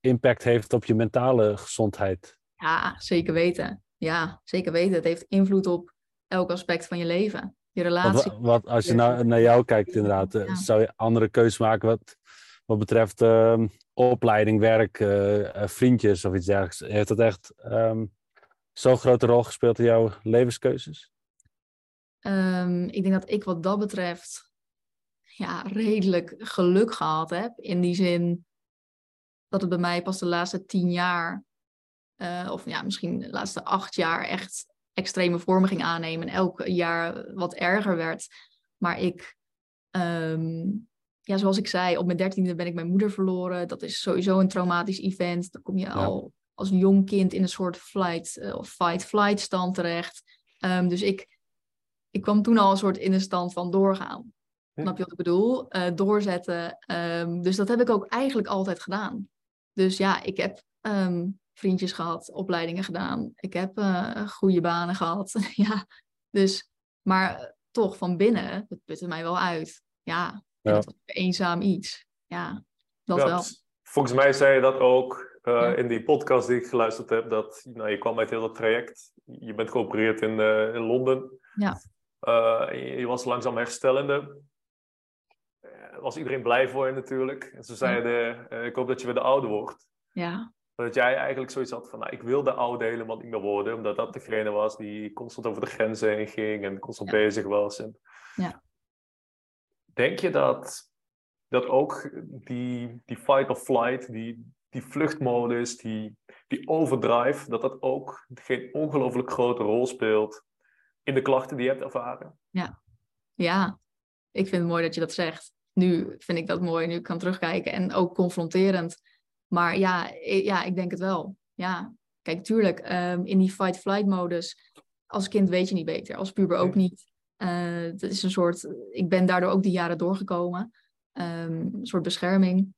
impact heeft op je mentale gezondheid. Ja, zeker weten. Ja, zeker weten. Het heeft invloed op elk aspect van je leven. Je relatie. Wat, wat als je naar, naar jou kijkt, inderdaad, eh, zou je andere keuzes maken wat, wat betreft uh, opleiding, werk, uh, vriendjes of iets dergelijks? Heeft dat echt um, zo'n grote rol gespeeld in jouw levenskeuzes? Um, ik denk dat ik wat dat betreft ja, redelijk geluk gehad heb. In die zin dat het bij mij pas de laatste tien jaar, uh, of ja, misschien de laatste acht jaar echt extreme vormen ging aannemen. En elk jaar wat erger werd. Maar ik, um, ja, zoals ik zei, op mijn dertiende ben ik mijn moeder verloren. Dat is sowieso een traumatisch event. Dan kom je ja. al als jong kind in een soort flight uh, of fight-flight stand terecht. Um, dus ik ik kwam toen al een soort in een stand van doorgaan. Snap je wat ik bedoel? Uh, doorzetten. Um, dus dat heb ik ook eigenlijk altijd gedaan. Dus ja, ik heb um, vriendjes gehad, opleidingen gedaan. Ik heb uh, goede banen gehad. ja, dus, maar toch van binnen, het putte mij wel uit. Ja, ja. dat was eenzaam iets. Ja, dat ja, wel. Volgens mij zei je dat ook uh, ja. in die podcast die ik geluisterd heb. Dat nou, je kwam uit heel dat traject. Je bent geopereerd in, in Londen. Ja. Uh, je was langzaam herstellende. Uh, was iedereen blij voor je natuurlijk. En ze zeiden, uh, ik hoop dat je weer de oude wordt. Ja. Dat jij eigenlijk zoiets had van, nou, ik wil de oude helemaal niet meer worden. Omdat dat degene was die constant over de grenzen heen ging en constant ja. bezig was. En Ja. Denk je dat, dat ook die, die fight or flight, die, die vluchtmodus, die, die overdrive, dat dat ook geen ongelooflijk grote rol speelt in de klachten die je hebt ervaren? Ja. ja, ik vind het mooi dat je dat zegt. Nu vind ik dat mooi, nu ik kan terugkijken en ook confronterend. Maar ja, ik, ja, ik denk het wel. Ja, kijk, tuurlijk, ehm, in die fight-flight modus, als kind weet je niet beter, als puber ook niet. Uh, dat is een soort, ik ben daardoor ook die jaren doorgekomen. Ehm, een soort bescherming.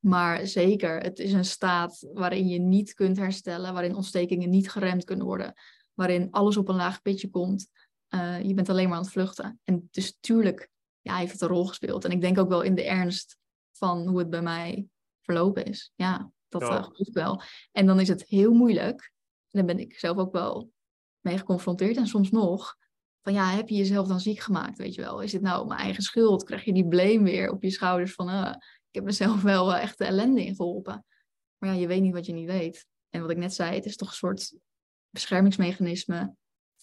Maar zeker, het is een staat waarin je niet kunt herstellen, waarin ontstekingen niet geremd kunnen worden, waarin alles op een laag pitje komt. Uh, je bent alleen maar aan het vluchten. En dus tuurlijk ja, heeft het een rol gespeeld. En ik denk ook wel in de ernst van hoe het bij mij verlopen is. Ja, dat ja. Uh, wel. En dan is het heel moeilijk. En daar ben ik zelf ook wel mee geconfronteerd. En soms nog. Van ja, heb je jezelf dan ziek gemaakt, weet je wel? Is dit nou mijn eigen schuld? Krijg je die blame weer op je schouders van... Uh, ik heb mezelf wel echt de ellende in geholpen. Maar ja, je weet niet wat je niet weet. En wat ik net zei, het is toch een soort beschermingsmechanisme...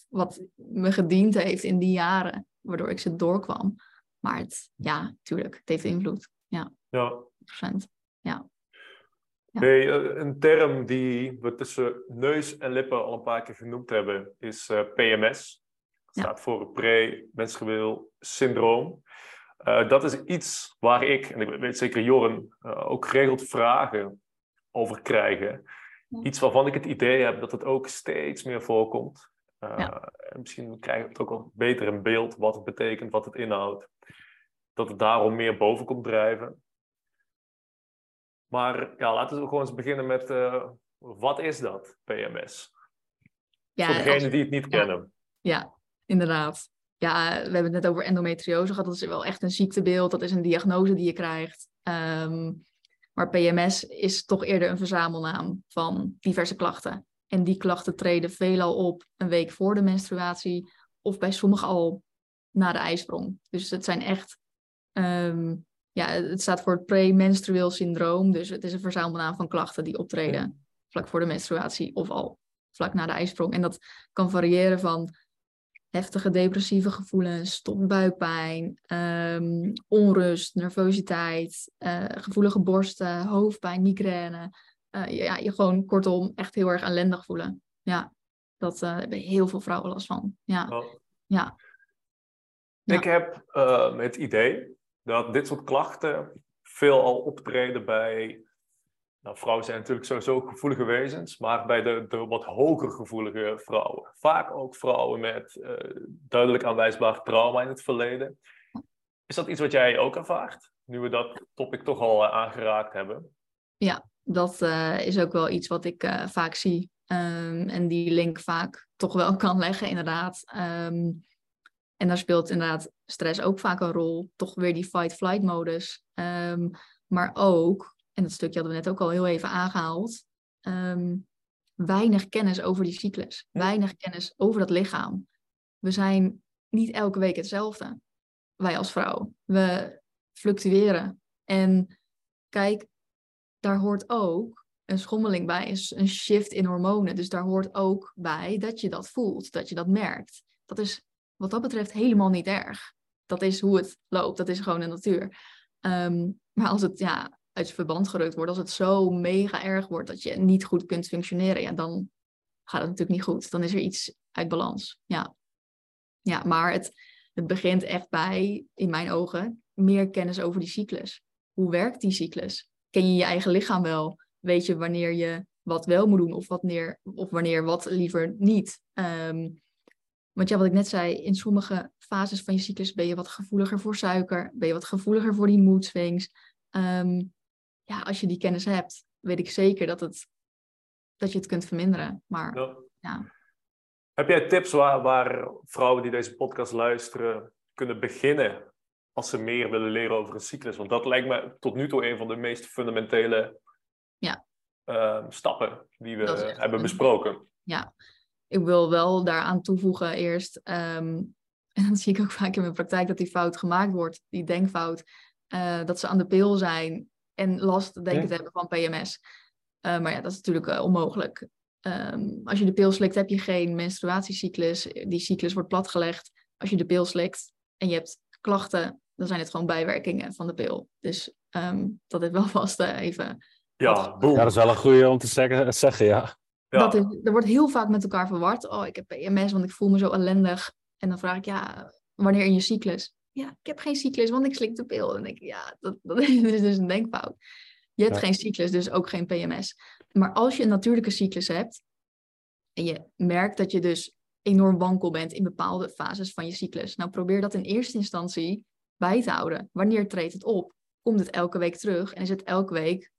wat me gediend heeft in die jaren, waardoor ik ze doorkwam. Maar het, ja, tuurlijk, het heeft invloed. Ja, ja. 100%. Ja. Ja. Nee, eh, een term die we tussen neus en lippen al een paar keer genoemd hebben, is uh, PMS. Dat staat ja. voor pre-menstrueel syndroom. Uh, dat is iets waar ik, en ik weet zeker Jorren, uh, ook geregeld vragen over krijgen. Ja. Iets waarvan ik het idee heb dat het ook steeds meer voorkomt. en misschien krijgen we het ook wel beter in beeld wat het betekent, wat het inhoudt. Dat het daarom meer boven komt drijven. Maar ja, laten we gewoon eens beginnen met uh, wat is dat, PMS? Ja, Voor degenen als... die het niet ja. kennen. Ja, inderdaad. Ja, we hebben het net over endometriose gehad. Dat is wel echt een ziektebeeld. Dat is een diagnose die je krijgt. Um, maar PMS is toch eerder een verzamelnaam van diverse klachten. En die klachten treden veelal op een week voor de menstruatie. Of bij sommigen al na de ijsprong. Dus het zijn echt um, ja, het staat voor het premenstrueel syndroom. Dus het is een verzamelnaam van klachten die optreden vlak voor de menstruatie of al vlak na de ijsprong. En dat kan variëren van heftige depressieve gevoelens tot buikpijn, um, onrust, nervositeit, uh, gevoelige borsten, hoofdpijn, migraine. Uh, ja, je gewoon kortom echt heel erg ellendig voelen. Ja, dat uh, hebben heel veel vrouwen last van. Ja. Oh. ja. Ik heb het idee dat dit soort klachten veelal optreden bij. Nou, vrouwen zijn natuurlijk sowieso gevoelige wezens, maar bij de, de wat hoger gevoelige vrouwen. Vaak ook vrouwen met uh, duidelijk aanwijsbaar trauma in het verleden. Is dat iets wat jij ook ervaart, nu we dat topic toch al uh, aangeraakt hebben? Ja, dat uh, is ook wel iets wat ik vaak zie. Um, en die link vaak toch wel kan leggen, inderdaad. Um, en daar speelt inderdaad stress ook vaak een rol. Toch weer die fight-flight modus. Um, maar ook, en dat stukje hadden we net ook al heel even aangehaald, um, weinig kennis over die cyclus. Weinig kennis over dat lichaam. We zijn niet elke week hetzelfde. Wij als vrouw. We fluctueren. En kijk, daar hoort ook een schommeling bij, een shift in hormonen. Dus daar hoort ook bij dat je dat voelt, dat je dat merkt. Dat is wat dat betreft helemaal niet erg. Dat is hoe het loopt, dat is gewoon de natuur. Um, maar als het ja, uit je verband gerukt wordt, als het zo mega erg wordt dat je niet goed kunt functioneren, ja, dan gaat het natuurlijk niet goed. Dan is er iets uit balans. Ja, ja maar het, het begint echt bij, in mijn ogen, meer kennis over die cyclus. Hoe werkt die cyclus? Ken je je eigen lichaam wel? Weet je wanneer je wat wel moet doen of, wanneer, of wanneer wat liever niet? Um, want ja, wat ik net zei, in sommige fases van je cyclus ben je wat gevoeliger voor suiker, ben je wat gevoeliger voor die mood swings. Um, ja, als je die kennis hebt, weet ik zeker dat, het, dat je het kunt verminderen. Maar ja. ja. Heb jij tips waar, waar vrouwen die deze podcast luisteren kunnen beginnen als ze meer willen leren over een cyclus? Want dat lijkt me tot nu toe een van de meest fundamentele ja. uh, stappen die we hebben besproken. Ja, ik wil wel daaraan toevoegen eerst, um, en dat zie ik ook vaak in mijn praktijk, dat die fout gemaakt wordt, die denkfout, uh, dat ze aan de pil zijn en last denken ja. te hebben van PMS. Uh, maar ja, dat is natuurlijk uh, onmogelijk. Um, als je de pil slikt, heb je geen menstruatiecyclus. Die cyclus wordt platgelegd. Als je de pil slikt, en je hebt klachten, dan zijn het gewoon bijwerkingen van de pil. Dus ehm, dat is wel vast uh, even. Ja, boem. Ja, dat is wel een goede om te zeggen, zeggen ja. Ja. Dat is, er wordt heel vaak met elkaar verward. Oh, ik heb PMS, want ik voel me zo ellendig. En dan vraag ik, ja, wanneer in je cyclus? Ja, ik heb geen cyclus, want ik slik de pil. Dan denk ik, ja, dat, dat is dus een denkfout. Je hebt Ja. geen cyclus, dus ook geen PMS. Maar als je een natuurlijke cyclus hebt en je merkt dat je dus enorm wankel bent in bepaalde fases van je cyclus, nou probeer dat in eerste instantie bij te houden. Wanneer treedt het op? Komt het elke week terug en is het elke week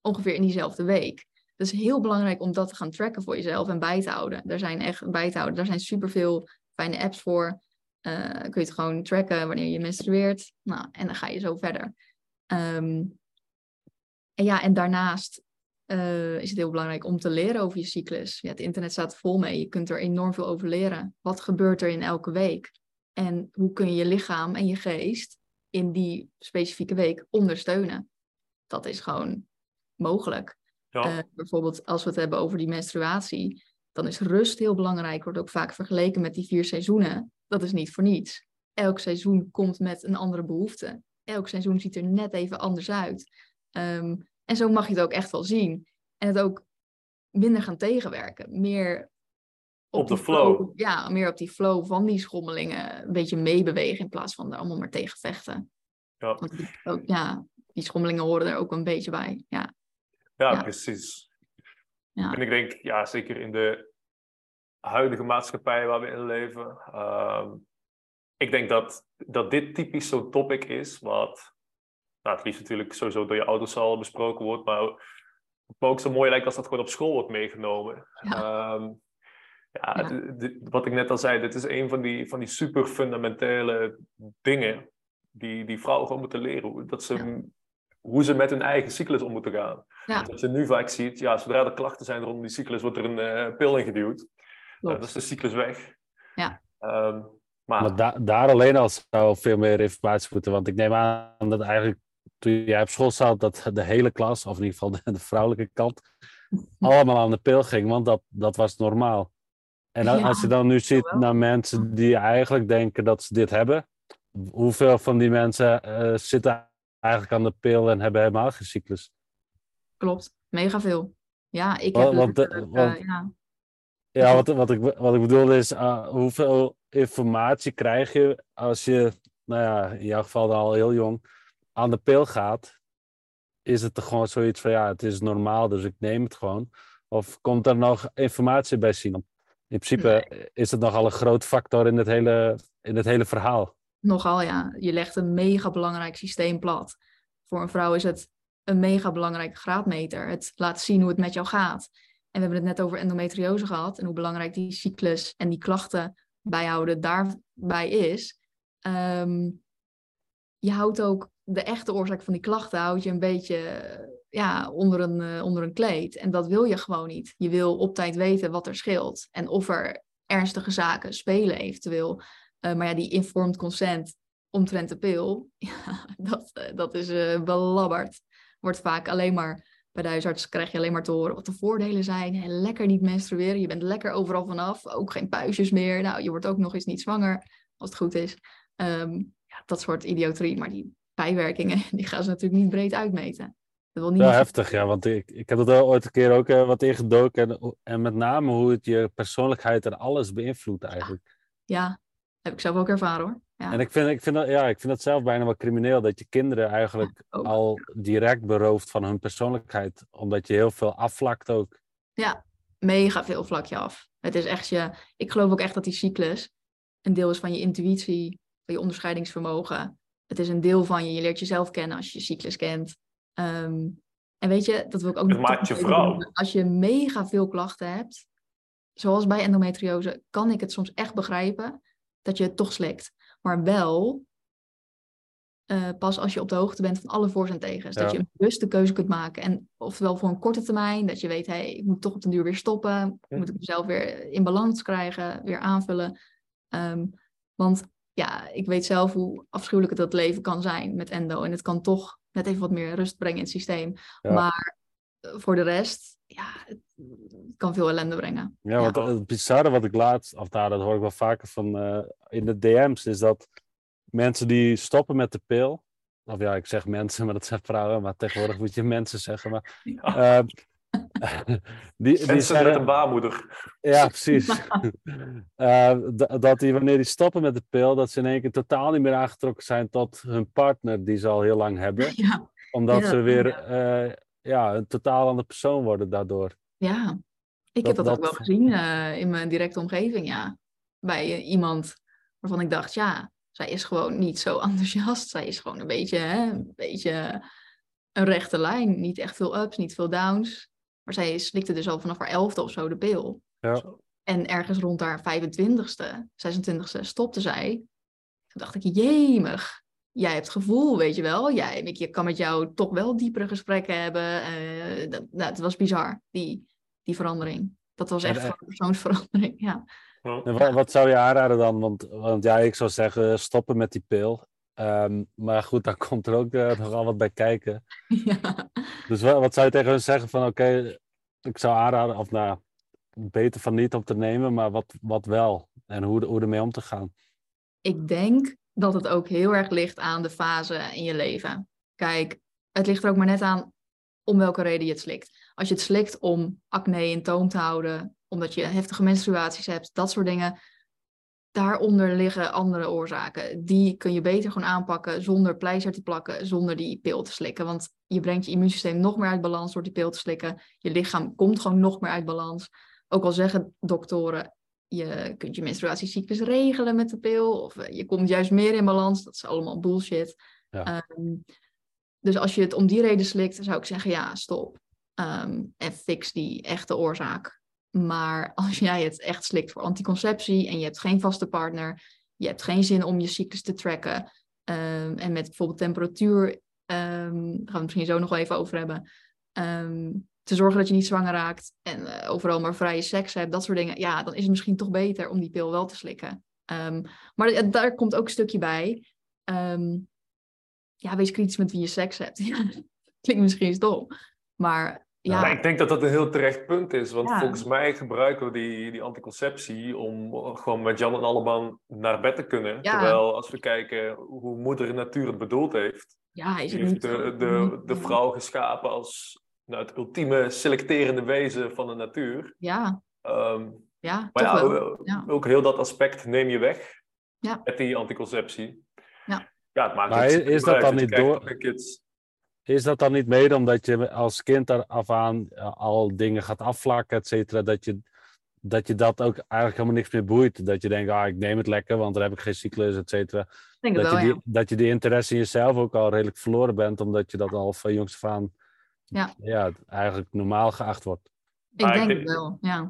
ongeveer in diezelfde week? Het is heel belangrijk om dat te gaan tracken voor jezelf en bij te houden. Er zijn echt bij te houden. Daar zijn superveel fijne apps voor. Eh, kun je het gewoon tracken wanneer je menstrueert. Nou, en dan ga je zo verder. Ehm, en ja, en daarnaast eh, is het heel belangrijk om te leren over je cyclus. Ja, het internet staat vol mee. Je kunt er enorm veel over leren. Wat gebeurt er in elke week? En hoe kun je je lichaam en je geest in die specifieke week ondersteunen? Dat is gewoon mogelijk. Ja. Eh, bijvoorbeeld als we het hebben over die menstruatie, dan is rust heel belangrijk. Wordt ook vaak vergeleken met die vier seizoenen. Dat is niet voor niets. Elk seizoen komt met een andere behoefte. Elk seizoen ziet er net even anders uit. Ehm, en zo mag je het ook echt wel zien. En het ook minder gaan tegenwerken. Meer Op de flow. Ja, meer op die flow van die schommelingen een beetje meebewegen in plaats van er allemaal maar tegen vechten. Ja. Want die, ook, ja, die schommelingen horen er ook een beetje bij. Ja, Ja, Ja. precies. Ja. En ik denk, ja, zeker in de huidige maatschappij waar we in leven. ehm, ik denk dat, dat dit typisch zo'n topic is, wat nou, het liefst natuurlijk sowieso door je ouders al besproken wordt, maar wat ook zo mooi lijkt als dat gewoon op school wordt meegenomen. Ja. Ehm, ja, wat ik net al zei, dit is een van die, van die super fundamentele dingen die, die vrouwen gewoon moeten leren. Hoe- Dat ze, Ja. hoe ze met hun eigen cyclus om moeten gaan. Ja. Wat je nu vaak ziet, ja, zodra er klachten zijn rondom die cyclus, wordt er een eh, pil ingeduwd. Uh, klopt. dan is de cyclus weg. Ja. Ehm, maar, Maar da- daar alleen al zou veel meer informatie moeten. Want ik neem aan dat eigenlijk toen jij op school zat, dat de hele klas, of in ieder geval de, de vrouwelijke kant, allemaal aan de pil ging. Want dat, dat was normaal. En dan- Ja, als je dan nu ziet wel. naar mensen die eigenlijk denken dat ze dit hebben, hoeveel van die mensen eh, zitten eigenlijk aan de pil en hebben helemaal geen cyclus? Klopt, mega veel. Ja, ik heb want, eh, letterlijk, want- eh, ja, Ja, wat, wat, ik, wat ik bedoelde is, uh, hoeveel informatie krijg je als je, nou ja, in jouw geval al heel jong, aan de pil gaat? Is het er gewoon zoiets van, ja, het is normaal, dus ik neem het gewoon? Of komt er nog informatie bij zien? In principe is het nogal een groot factor in het hele, in het hele verhaal. nogal ja. Je legt een mega belangrijk systeem plat. Voor een vrouw is het een mega belangrijke graadmeter. Het laat zien hoe het met jou gaat. En we hebben het net over endometriose gehad en hoe belangrijk die cyclus en die klachten bijhouden daarbij is. Ehm, je houdt ook de echte oorzaak van die klachten houd je een beetje ja, onder, een, eh, onder een kleed. En dat wil je gewoon niet. Je wil op tijd weten wat er scheelt en of er ernstige zaken spelen eventueel. Eh, maar ja, die informed consent omtrent de pil, ja, dat, eh, dat is belabberd. Wordt vaak alleen maar bij de huisarts krijg je alleen maar te horen wat de voordelen zijn. Lekker niet menstrueren, je bent lekker overal vanaf. Ook geen puistjes meer. Nou, je wordt ook nog eens niet zwanger, als het goed is. Ehm, ja, dat soort idioterie. Maar die bijwerkingen, die gaan ze natuurlijk niet breed uitmeten. Dat wil niet Ja, heftig, ja, want ik, ik heb wel ooit een keer ook eh, wat ingedoken. En, en met name hoe het je persoonlijkheid en alles beïnvloedt eigenlijk. Ja, heb ik zelf ook ervaren hoor. Ja, En ik vind, ik, vind dat, ja, ik vind dat zelf bijna wel crimineel, dat je kinderen eigenlijk al direct berooft van hun persoonlijkheid. Omdat je heel veel afvlakt ook. mega veel vlak je af. Het is echt je, ik geloof ook echt dat die cyclus een deel is van je intuïtie, van je onderscheidingsvermogen. Het is een deel van je, je leert jezelf kennen als je je cyclus kent. Ehm, en weet je, dat wil ik ook Het nog maakt je vrouw. Als je mega veel klachten hebt, zoals bij endometriose, kan ik het soms echt begrijpen dat je het toch slikt. Maar wel eh, pas als je op de hoogte bent van alle voor's en tegens. Dat Ja. je een bewuste keuze kunt maken. En oftewel voor een korte termijn, dat je weet, hey, ik moet toch op den duur weer stoppen. Moet ik mezelf weer in balans krijgen, weer aanvullen. Ehm, want ja, ik weet zelf hoe afschuwelijk het dat leven kan zijn met endo. En het kan toch net even wat meer rust brengen in het systeem. Ja. Maar eh, voor de rest, ja, het kan veel ellende brengen. Ja, want Ja. het bizarre wat ik laatst, of nou, dat hoor ik wel vaker van eh, in de DM's, is dat mensen die stoppen met de pil. Of ja, ik zeg mensen, maar dat zijn vrouwen. Maar tegenwoordig moet je mensen zeggen. Maar, Ja. ehm, die, die Mensen zeggen- met een baarmoeder. Ja, precies. Eh, dat die, wanneer die stoppen met de pil, dat ze in één keer totaal niet meer aangetrokken zijn tot hun partner die ze al heel lang hebben. Ja, Omdat Ja, ze weer eh, ja, een totaal andere persoon worden daardoor. Ja. ik heb dat, ook wel gezien eh, in mijn directe omgeving, ja. Bij eh, iemand waarvan ik dacht, ja, zij is gewoon niet zo enthousiast. Zij is gewoon een beetje, hè, een beetje een rechte lijn. Niet echt veel ups, niet veel downs. Maar zij slikte dus al vanaf haar elfde of zo de pil. Ja. En ergens rond haar 25ste, 26ste stopte zij. Toen dacht ik, jemig. Jij hebt gevoel, weet je wel. Jij, ik je kan met jou toch wel diepere gesprekken hebben. Eh, dat, nou, het was bizar, die, die verandering. Dat was echt een persoonsverandering, ja. Ja. En wa- wat zou je aanraden dan? Want, want ja, ik zou zeggen stoppen met die pil. Ehm, maar goed, daar komt er ook eh, nogal wat bij kijken. ja. Dus wa- wat zou je tegen hun zeggen van oké, ik zou aanraden, of nou, beter van niet op te nemen, maar wat, wat wel? En hoe, hoe ermee om te gaan. Ik denk dat het ook heel erg ligt aan de fase in je leven. Kijk, het ligt er ook maar net aan om welke reden je het slikt. Als je het slikt om acne in toom te houden, omdat je heftige menstruaties hebt, dat soort dingen. Daaronder liggen andere oorzaken. Die kun je beter gewoon aanpakken zonder pleister te plakken, zonder die pil te slikken. Want je brengt je immuunsysteem nog meer uit balans door die pil te slikken. Je lichaam komt gewoon nog meer uit balans. Ook al zeggen doktoren, je kunt je menstruatiecyclus regelen met de pil. Of eh, je komt juist meer in balans. Dat is allemaal bullshit. Ja. Ehm, dus als je het om die reden slikt, dan zou ik zeggen ja, stop. Ehm, en fix die echte oorzaak. Maar als jij het echt slikt voor anticonceptie en je hebt geen vaste partner, je hebt geen zin om je cyclus te tracken. ehm, en met bijvoorbeeld temperatuur, daar gaan we het misschien zo nog wel even over hebben. ehm, te zorgen dat je niet zwanger raakt en eh, overal maar vrije seks hebt, dat soort dingen. Ja, dan is het misschien toch beter om die pil wel te slikken. Ehm, maar eh, daar komt ook een stukje bij. Ehm, ja, wees kritisch met wie je seks hebt. Klinkt misschien stom. Maar ja, Maar ik denk dat dat een heel terecht punt is. Want Ja. volgens mij gebruiken we die, die anticonceptie om gewoon met Jan en Alleman naar bed te kunnen. Ja. Terwijl als we kijken hoe moeder natuur het bedoeld heeft. ja is het heeft niet de, de, de vrouw geschapen als nou, het ultieme selecterende wezen van de natuur. Ja, Ehm, ja, maar toch ja, wel. ook- Ja. ook heel dat aspect neem je weg Ja. met die anticonceptie. Ja. ja het maakt Maar het is- dat dan niet door-. Is dat dan niet mede omdat je als kind daar af aan eh, al dingen gaat afvlakken, et cetera, dat je, dat je dat ook eigenlijk helemaal niks meer boeit? Dat je denkt, ah, ik neem het lekker, want dan heb ik geen cyclus, et cetera. Dat, wel, je ja. die, dat je die interesse in jezelf ook al redelijk verloren bent, omdat je dat al van jongs af aan Ja. eigenlijk normaal geacht wordt. Ik Maar denk het wel, ja.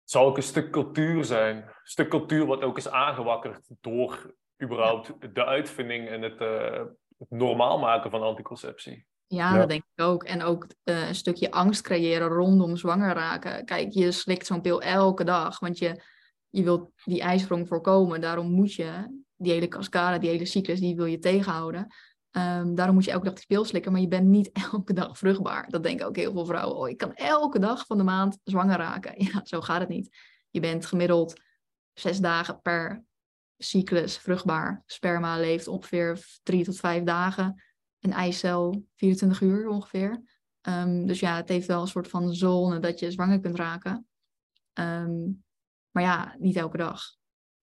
Het zou ook een stuk cultuur zijn. Een stuk cultuur wat ook is aangewakkerd door überhaupt de uitvinding en het, eh, het normaal maken van anticonceptie. Ja, Ja. dat denk ik ook. En ook eh, een stukje angst creëren rondom zwanger raken. Kijk, je slikt zo'n pil elke dag, want je, je wilt die ijsprong voorkomen. Daarom moet je die hele cascade, die hele cyclus, die wil je tegenhouden. Ehm, daarom moet je elke dag die pil slikken, maar je bent niet elke dag vruchtbaar. Dat denken ook heel veel vrouwen. Oh, ik kan elke dag van de maand zwanger raken. Ja, zo gaat het niet. Je bent gemiddeld zes dagen per cyclus vruchtbaar. Sperma leeft ongeveer drie tot vijf dagen een eicel 24 uur ongeveer. Ehm, dus ja, het heeft wel een soort van zone dat je zwanger kunt raken. Ehm, maar ja, niet elke dag.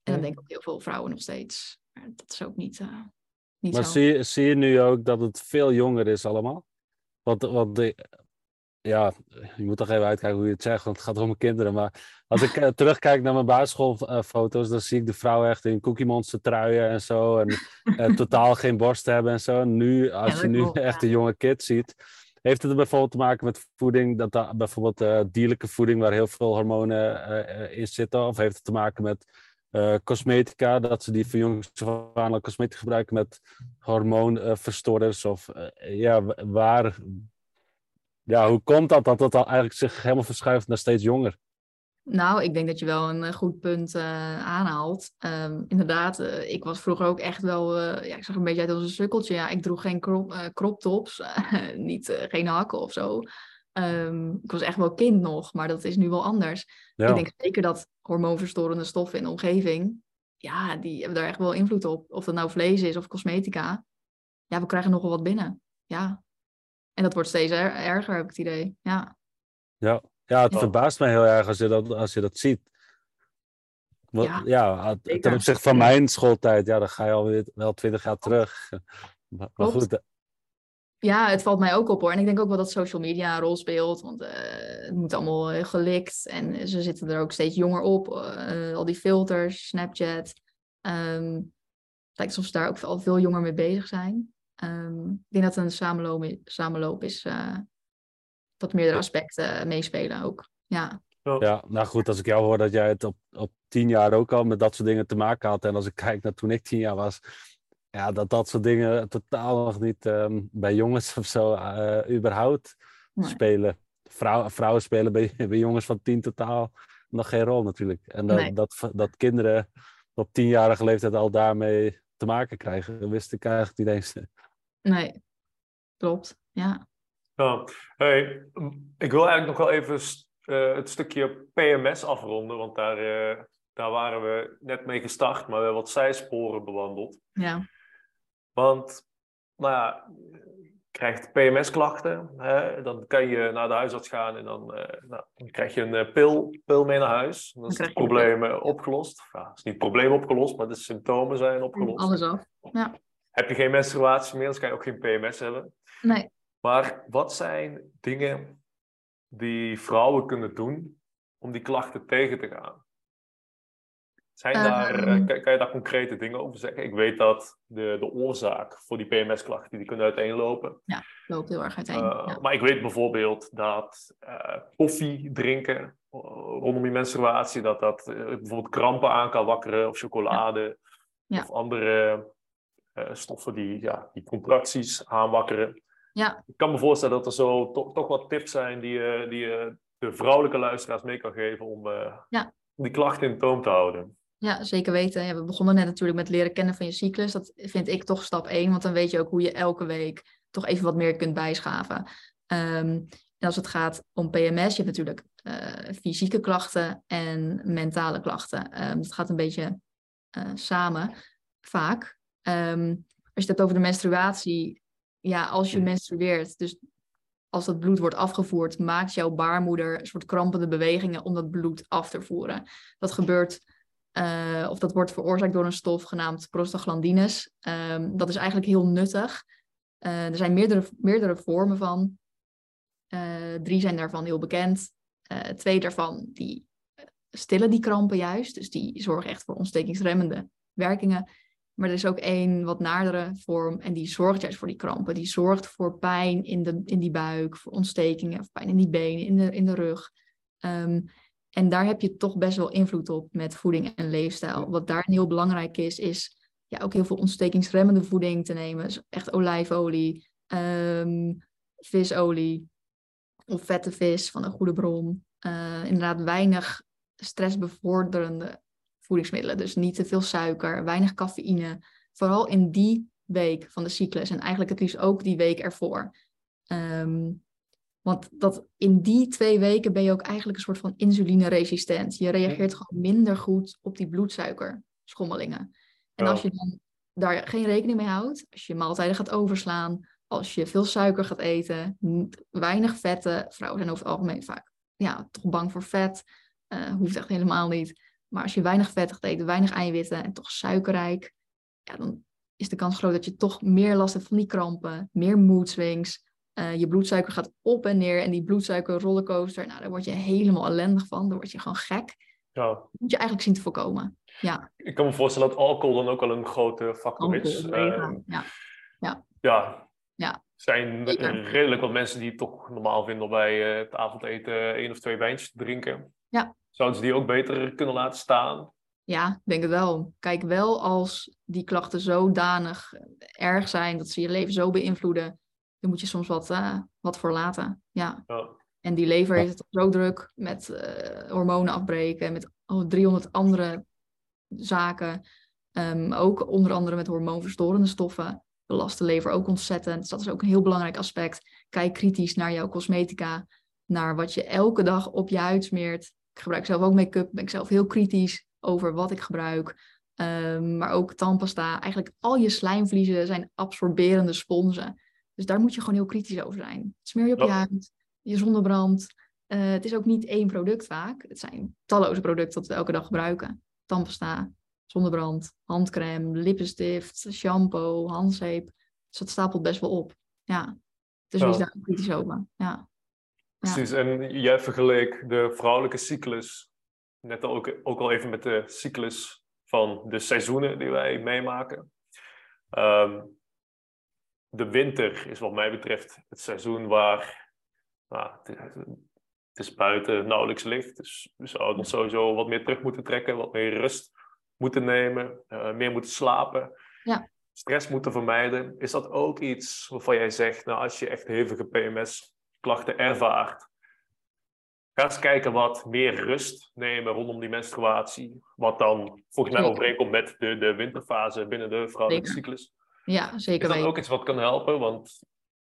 En dat denken ook heel veel vrouwen nog steeds. Maar dat is ook niet, eh, niet Maar zo. zie je, zie je nu ook dat het veel jonger is allemaal? Want, want de, ja, je moet toch even uitkijken hoe je het zegt, want het gaat om mijn kinderen. Maar als ik eh, terugkijk naar mijn basisschoolfoto's, dan zie ik de vrouwen echt in Cookie Monster truien en zo. En eh, totaal geen borst hebben en zo. En nu, als je nu ja. echt een jonge kid ziet, heeft het bijvoorbeeld te maken met voeding, dat daar bijvoorbeeld eh, dierlijke voeding waar heel veel hormonen in zitten? Of heeft het te maken met eh, cosmetica, dat ze die voor jongens af aan al cosmetica gebruiken met hormoonverstoorders? Of eh, ja, wa- waar, ja, hoe komt dat dat dat eigenlijk zich helemaal verschuift naar steeds jonger? Nou, ik denk dat je wel een eh, goed punt aanhaalt. Ehm, inderdaad, ik was vroeger ook echt wel, ja, ik zag een beetje uit als een sukkeltje. Ja, ik droeg geen crop, crop tops, niet, geen hakken of zo. Ehm, ik was echt wel kind nog, maar dat is nu wel anders. Ja, Ik denk zeker dat hormoonverstorende stoffen in de omgeving ja, die hebben daar echt wel invloed op. Of dat nou vlees is of cosmetica. Ja, we krijgen nogal wat binnen. Ja. En dat wordt steeds er- erger, heb ik het idee. Ja. Ja, ja het verbaast mij heel erg als je dat, als je dat ziet. Wat- Ja, ja, ten opzichte van mijn schooltijd, ja, dan ga je alweer wel twintig jaar terug. Maar, goed, ja, het valt mij ook op hoor. En ik denk ook wel dat social media een rol speelt. Want eh, het moet allemaal heel gelikt. En ze zitten er ook steeds jonger op. eh, al die filters, Snapchat. Ehm, het lijkt alsof ze daar ook al veel jonger mee bezig zijn. Ehm, ik denk dat het een samenloop, samenloop is. eh, dat meerdere aspecten meespelen ook. Ja, ja, nou goed, als ik jou hoor dat jij het op, op tien jaar ook al met dat soort dingen te maken had. En als ik kijk naar toen ik tien jaar was, ja, dat dat soort dingen totaal nog niet ehm, bij jongens of zo eh, überhaupt Nee. spelen. Vrouw, vrouwen spelen bij, bij jongens van tien totaal nog geen rol natuurlijk. En dat, Nee. dat, dat kinderen op tienjarige leeftijd al daarmee te maken krijgen, wist ik eigenlijk niet eens. nee, klopt. Ja, Ja. Hey, ik wil eigenlijk nog wel even eh, het stukje PMS afronden, want daar, eh, daar waren we net mee gestart, maar we hebben wat zijsporen bewandeld. ja, Want, nou ja, je krijgt PMS-klachten, hè, dan kan je naar de huisarts gaan en dan, eh, nou, dan krijg je een eh, pil, pil mee naar huis. Dan is het probleem eh, opgelost. Ja, het is niet het probleem opgelost, maar de symptomen zijn opgelost. alles af. Ja, Heb je geen menstruatie meer, dan kan je ook geen PMS hebben. nee. Maar wat zijn dingen die vrouwen kunnen doen om die klachten tegen te gaan? Zijn daar, eh, Ehm. kan, kan je daar concrete dingen over zeggen? Ik weet dat de, de oorzaak voor die PMS-klachten die kunnen uiteenlopen. Loopt heel erg uiteen. Uh, ja. Maar ik weet bijvoorbeeld dat eh, koffie drinken eh, rondom je menstruatie, dat dat eh, bijvoorbeeld krampen aan kan wakkeren, of chocolade, Ja. of andere eh, stoffen die, ja, die contracties aanwakkeren. Ja. Ik kan me voorstellen dat er zo to- toch wat tips zijn die, je die je de vrouwelijke luisteraars mee kan geven om, eh, Ja. om die klachten in toom te houden. Ja, zeker weten. Ja, we begonnen net natuurlijk met leren kennen van je cyclus. Dat vind ik toch stap één, want dan weet je ook hoe je elke week toch even wat meer kunt bijschaven. Ehm, en als het gaat om PMS, je hebt natuurlijk eh, fysieke klachten en mentale klachten. Ehm dat gaat een beetje eh, samen, vaak. Ehm, als je het hebt over de menstruatie, ja, als je menstrueert, dus als dat bloed wordt afgevoerd, maakt jouw baarmoeder een soort krampende bewegingen om dat bloed af te voeren. Dat gebeurt eh, of dat wordt veroorzaakt door een stof genaamd prostaglandines. Ehm, dat is eigenlijk heel nuttig. Eh, er zijn meerdere, meerdere vormen van. Eh, drie zijn daarvan heel bekend. Twee daarvan die stillen die krampen juist. Dus die zorgen echt voor ontstekingsremmende werkingen. Maar er is ook één wat naardere vorm en die zorgt juist voor die krampen. Die zorgt voor pijn in, de, in die buik, voor ontstekingen, of pijn in die benen, in de, in de rug. Ehm, en daar heb je toch best wel invloed op met voeding en leefstijl. Wat daar heel belangrijk is, is ja, ook heel veel ontstekingsremmende voeding te nemen. Dus echt olijfolie, ehm, visolie of vette vis van een goede bron. Eh, inderdaad weinig stressbevorderende voedingsmiddelen. Dus niet te veel suiker, weinig cafeïne. Vooral in die week van de cyclus en eigenlijk het liefst ook die week ervoor. Ehm, want dat in die twee weken ben je ook eigenlijk een soort van insulineresistent. Je reageert gewoon minder goed op die bloedsuikerschommelingen. En als Ja. je dan daar geen rekening mee houdt, als je maaltijden gaat overslaan, als je veel suiker gaat eten, weinig vetten, vrouwen zijn over het algemeen vaak ja, toch bang voor vet, eh, hoeft echt helemaal niet. Maar als je weinig vet gaat eten, weinig eiwitten en toch suikerrijk, ja, dan is de kans groot dat je toch meer last hebt van die krampen, meer mood swings. Eh, je bloedsuiker gaat op en neer en die bloedsuikerrollercoaster, nou, daar word je helemaal ellendig van. Dan word je gewoon gek. Ja. Dat moet je eigenlijk zien te voorkomen. Ja, Ik kan me voorstellen dat alcohol dan ook wel een grote factor is. alcohol. Ehm, ja. ja. Ja. Er zijn Zeker. redelijk wat mensen die het toch normaal vinden om bij eh, het avondeten één of twee wijntjes te drinken. Ja. Zouden ze die ook beter kunnen laten staan? Ja, denk het wel. Kijk, wel als die klachten zodanig erg zijn dat ze je leven zo beïnvloeden, dan moet je soms wat, eh, wat voor laten. Ja. Ja. En die lever heeft het zo druk met eh, hormonen afbreken, met oh, 300 andere zaken. Ehm, ook onder andere met hormoonverstorende stoffen. Belast de lever ook ontzettend. Dus dat is ook een heel belangrijk aspect. Kijk kritisch naar jouw cosmetica, naar wat je elke dag op je huid smeert. Ik gebruik zelf ook make-up, ben ik zelf heel kritisch over wat ik gebruik. Ehm, maar ook tandpasta. Eigenlijk al je slijmvliezen zijn absorberende sponsen. Dus daar moet je gewoon heel kritisch over zijn. Smeer je op je Ja. huid, je zonnebrand. Eh, het is ook niet één product vaak. Het zijn talloze producten dat we elke dag gebruiken. Tandpasta, zonnebrand, handcrème, lippenstift, shampoo, handzeep. Dus dat stapelt best wel op. Ja. Dus Ja. wees daar kritisch over. Ja. Ja. Precies, en jij vergeleek de vrouwelijke cyclus net ook, ook al even met de cyclus van de seizoenen die wij meemaken. Ehm, de winter is wat mij betreft het seizoen waar nou, het, het is buiten nauwelijks licht. Dus we zouden ons sowieso wat meer terug moeten trekken, wat meer rust moeten nemen, eh, meer moeten slapen. Ja. Stress moeten vermijden. Is dat ook iets waarvan jij zegt, nou, als je echt hevige PMS-klachten ervaart, Ga eens kijken wat meer rust nemen rondom die menstruatie. Wat dan volgens mij overeenkomt met de, de winterfase binnen de vrouwelijke cyclus. Ja, zeker Is dat ook iets wat kan helpen? Want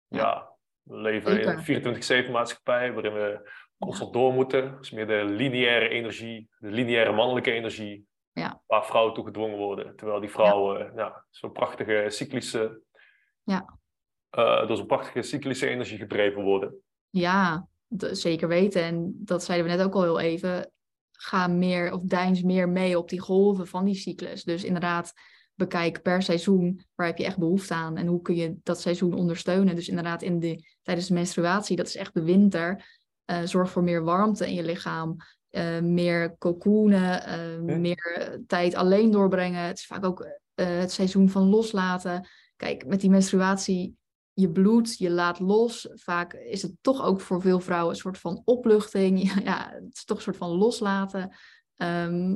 ja, Ja. we leven in een 24-7 maatschappij waarin we constant door moeten. Het is meer de lineaire energie, de lineaire mannelijke energie, Ja. waar vrouwen toe gedwongen worden. Terwijl die vrouwen ja. zo'n prachtige cyclische, Ja. eh, door zo'n prachtige cyclische energie gedreven worden. Ja, zeker weten. En dat zeiden we net ook al heel even. Ga meer of deins meer mee op die golven van die cyclus. Dus inderdaad, bekijk per seizoen waar heb je echt behoefte aan en hoe kun je dat seizoen ondersteunen. Dus inderdaad, in de, tijdens de menstruatie, dat is echt de winter. eh, zorg voor meer warmte in je lichaam. eh, meer cocoonen, eh, meer tijd alleen doorbrengen. Het is vaak ook het seizoen van loslaten. Kijk, met die menstruatie je bloed, je laat los. Vaak is het toch ook voor veel vrouwen een soort van opluchting. Ja, het is toch een soort van loslaten. Ehm,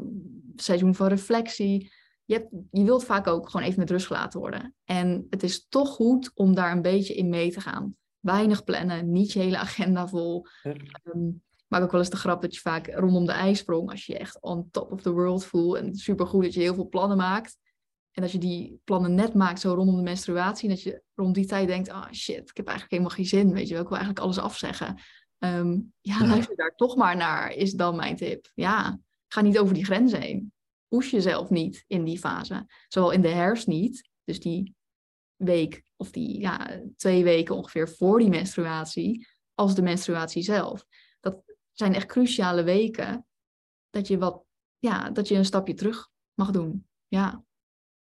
seizoen van reflectie. Je, hebt, je wilt vaak ook gewoon even met rust gelaten worden. En het is toch goed om daar een beetje in mee te gaan. Weinig plannen, niet je hele agenda vol. Hm. Ehm, maak ook wel eens de grap dat je vaak rondom de ijsprong, als je je echt on top of the world voelt. En supergoed dat je heel veel plannen maakt. En dat je die plannen net maakt, zo rondom de menstruatie. En dat je rond die tijd denkt, ah shit, ik heb eigenlijk helemaal geen zin. Weet je wel, ik wil eigenlijk alles afzeggen. Ehm, ja, luister daar toch maar naar, is dan mijn tip. Ja, ga niet over die grens heen. Push jezelf niet in die fase. Zowel in de herfst niet, dus die week of die ja, twee weken ongeveer voor die menstruatie, als de menstruatie zelf. Dat zijn echt cruciale weken dat je, wat, ja, dat je een stapje terug mag doen. Ja.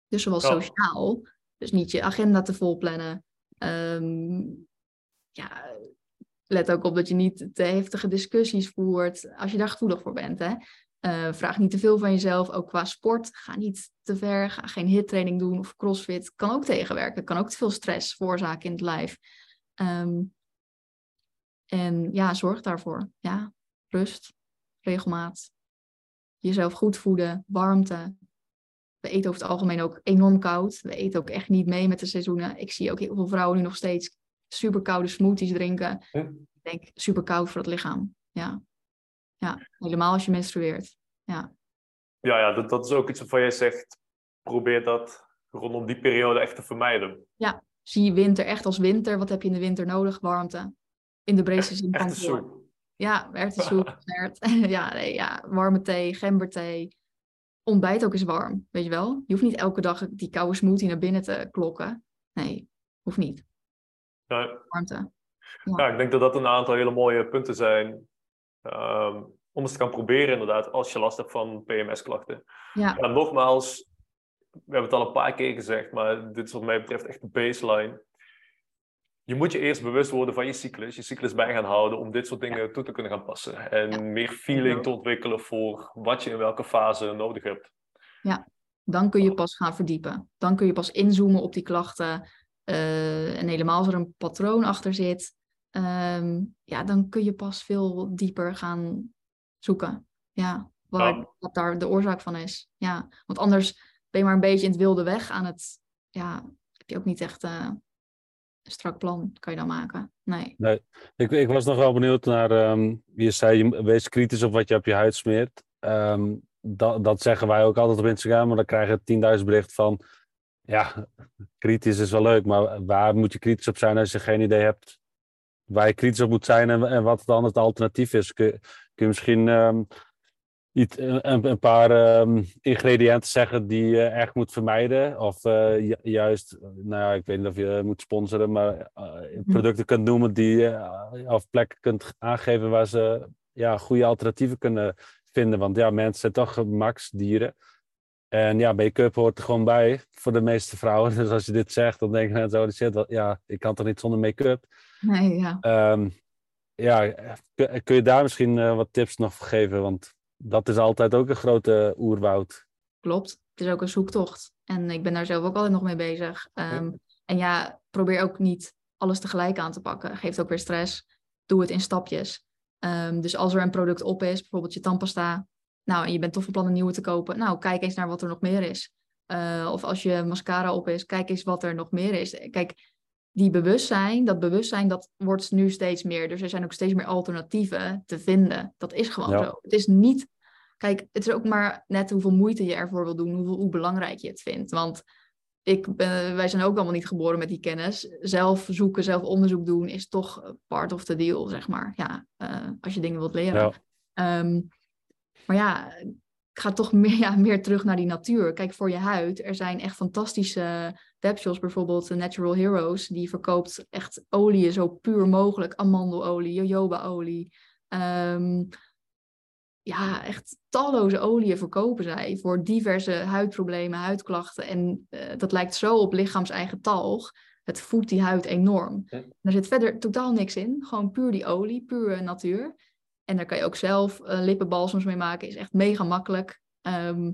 Dus zowel Ja. sociaal, dus niet je agenda te vol plannen. Ehm, ja, let ook op dat je niet te heftige discussies voert als je daar gevoelig voor bent. Hè? Eh, vraag niet te veel van jezelf, ook qua sport. Ga niet te ver, ga geen hittraining doen of crossfit. Kan ook tegenwerken, kan ook te veel stress veroorzaken in het lijf. Ehm, en ja, zorg daarvoor. Ja, rust, regelmaat. Jezelf goed voeden, warmte. We eten over het algemeen ook enorm koud. We eten ook echt niet mee met de seizoenen. Ik zie ook heel veel vrouwen nu nog steeds super koude smoothies drinken. Ik denk super koud voor het lichaam. Ja. Ja, helemaal als je menstrueert. Ja, Ja, ja dat, dat is ook iets waarvan jij zegt, probeer dat rondom die periode echt te vermijden. zie winter echt als winter. Wat heb je in de winter nodig? Warmte. In de breedste zin van het woord. Ja, erwtensoep, ja, nee, ja, warme thee, gemberthee. Ontbijt ook eens warm, weet je wel? Je hoeft niet elke dag die koude smoothie naar binnen te klokken. Nee, hoeft niet. Ja, Warmte. Ja, ik denk dat dat een aantal hele mooie punten zijn. Ehm, om eens te gaan proberen, inderdaad, als je last hebt van PMS-klachten. Ja, Ja, nogmaals, we hebben het al een paar keer gezegd, maar dit is wat mij betreft echt de baseline. Je moet je eerst bewust worden van je cyclus, je cyclus bij gaan houden om dit soort dingen toe te kunnen gaan passen. En Ja. meer feeling te ontwikkelen voor wat je in welke fase nodig hebt. dan kun je pas gaan verdiepen. Dan kun je pas inzoomen op die klachten. eh, en helemaal als er een patroon achter zit, ehm, ja, dan kun je pas veel dieper gaan zoeken. Ja, waar, Ja. wat daar de oorzaak van is. Ja, want anders ben je maar een beetje in het wilde weg aan het, ja, heb je ook niet echt eh, een strak plan, kan je dan maken. Nee. Ik, ik was nog wel benieuwd naar, ehm, je zei, je, wees kritisch op wat je op je huid smeert. Ehm, dat, dat zeggen wij ook altijd op Instagram, maar dan krijg je 10.000 bericht van, ja, kritisch is wel leuk, maar waar moet je kritisch op zijn als je geen idee hebt waar je kritisch op moet zijn en, en wat dan het alternatief is? Kun, kun je misschien ehm, iets, een, een paar ehm, ingrediënten zeggen die je echt moet vermijden. Of eh, ju- juist, nou ja, ik weet niet of je moet sponsoren, maar eh, producten kunt noemen die je of plekken kunt aangeven waar ze ja, goede alternatieven kunnen vinden. Want ja, mensen zijn toch gemaksdieren. En ja, make-up hoort er gewoon bij voor de meeste vrouwen. Dus als je dit zegt, dan denken mensen, oh shit, wat, ja, ik kan toch niet zonder make-up. Nee, ja. Ehm, ja, kun, je daar misschien eh, wat tips nog voor geven? Want dat is altijd ook een grote oerwoud. Klopt. Het is ook een zoektocht. En ik ben daar zelf ook altijd nog mee bezig. Ehm, En ja, probeer ook niet alles tegelijk aan te pakken. Geeft ook weer stress. Doe het in stapjes. Ehm, dus als er een product op is, bijvoorbeeld je tandpasta. Nou, en je bent toch van plan een nieuwe te kopen. Nou, kijk eens naar wat er nog meer is. Eh, of als je mascara op is, kijk eens wat er nog meer is. Kijk, die bewustzijn, dat bewustzijn, dat wordt nu steeds meer. Dus er zijn ook steeds meer alternatieven te vinden. Dat is gewoon Ja. zo. Het is niet... Kijk, het is ook maar net hoeveel moeite je ervoor wil doen. Hoeveel, hoe belangrijk je het vindt. Want ik ben, wij zijn ook allemaal niet geboren met die kennis. Zelf zoeken, zelf onderzoek doen is toch part of the deal, zeg maar. Ja, eh, als je dingen wilt leren. Ja. Ehm, maar ja, ik ga toch meer, ja, meer terug naar die natuur. Kijk, voor je huid, er zijn echt fantastische webshops, bijvoorbeeld de Natural Heroes, die verkoopt echt oliën zo puur mogelijk. Amandelolie, jojobaolie. Ehm, ja, echt talloze oliën verkopen zij voor diverse huidproblemen, huidklachten. En eh, dat lijkt zo op lichaams-eigen talg. Het voedt die huid enorm. Hm. Er zit verder totaal niks in. Gewoon puur die olie, puur natuur. En daar kan je ook zelf eh, lippenbalsems mee maken. Is echt mega makkelijk. Ehm,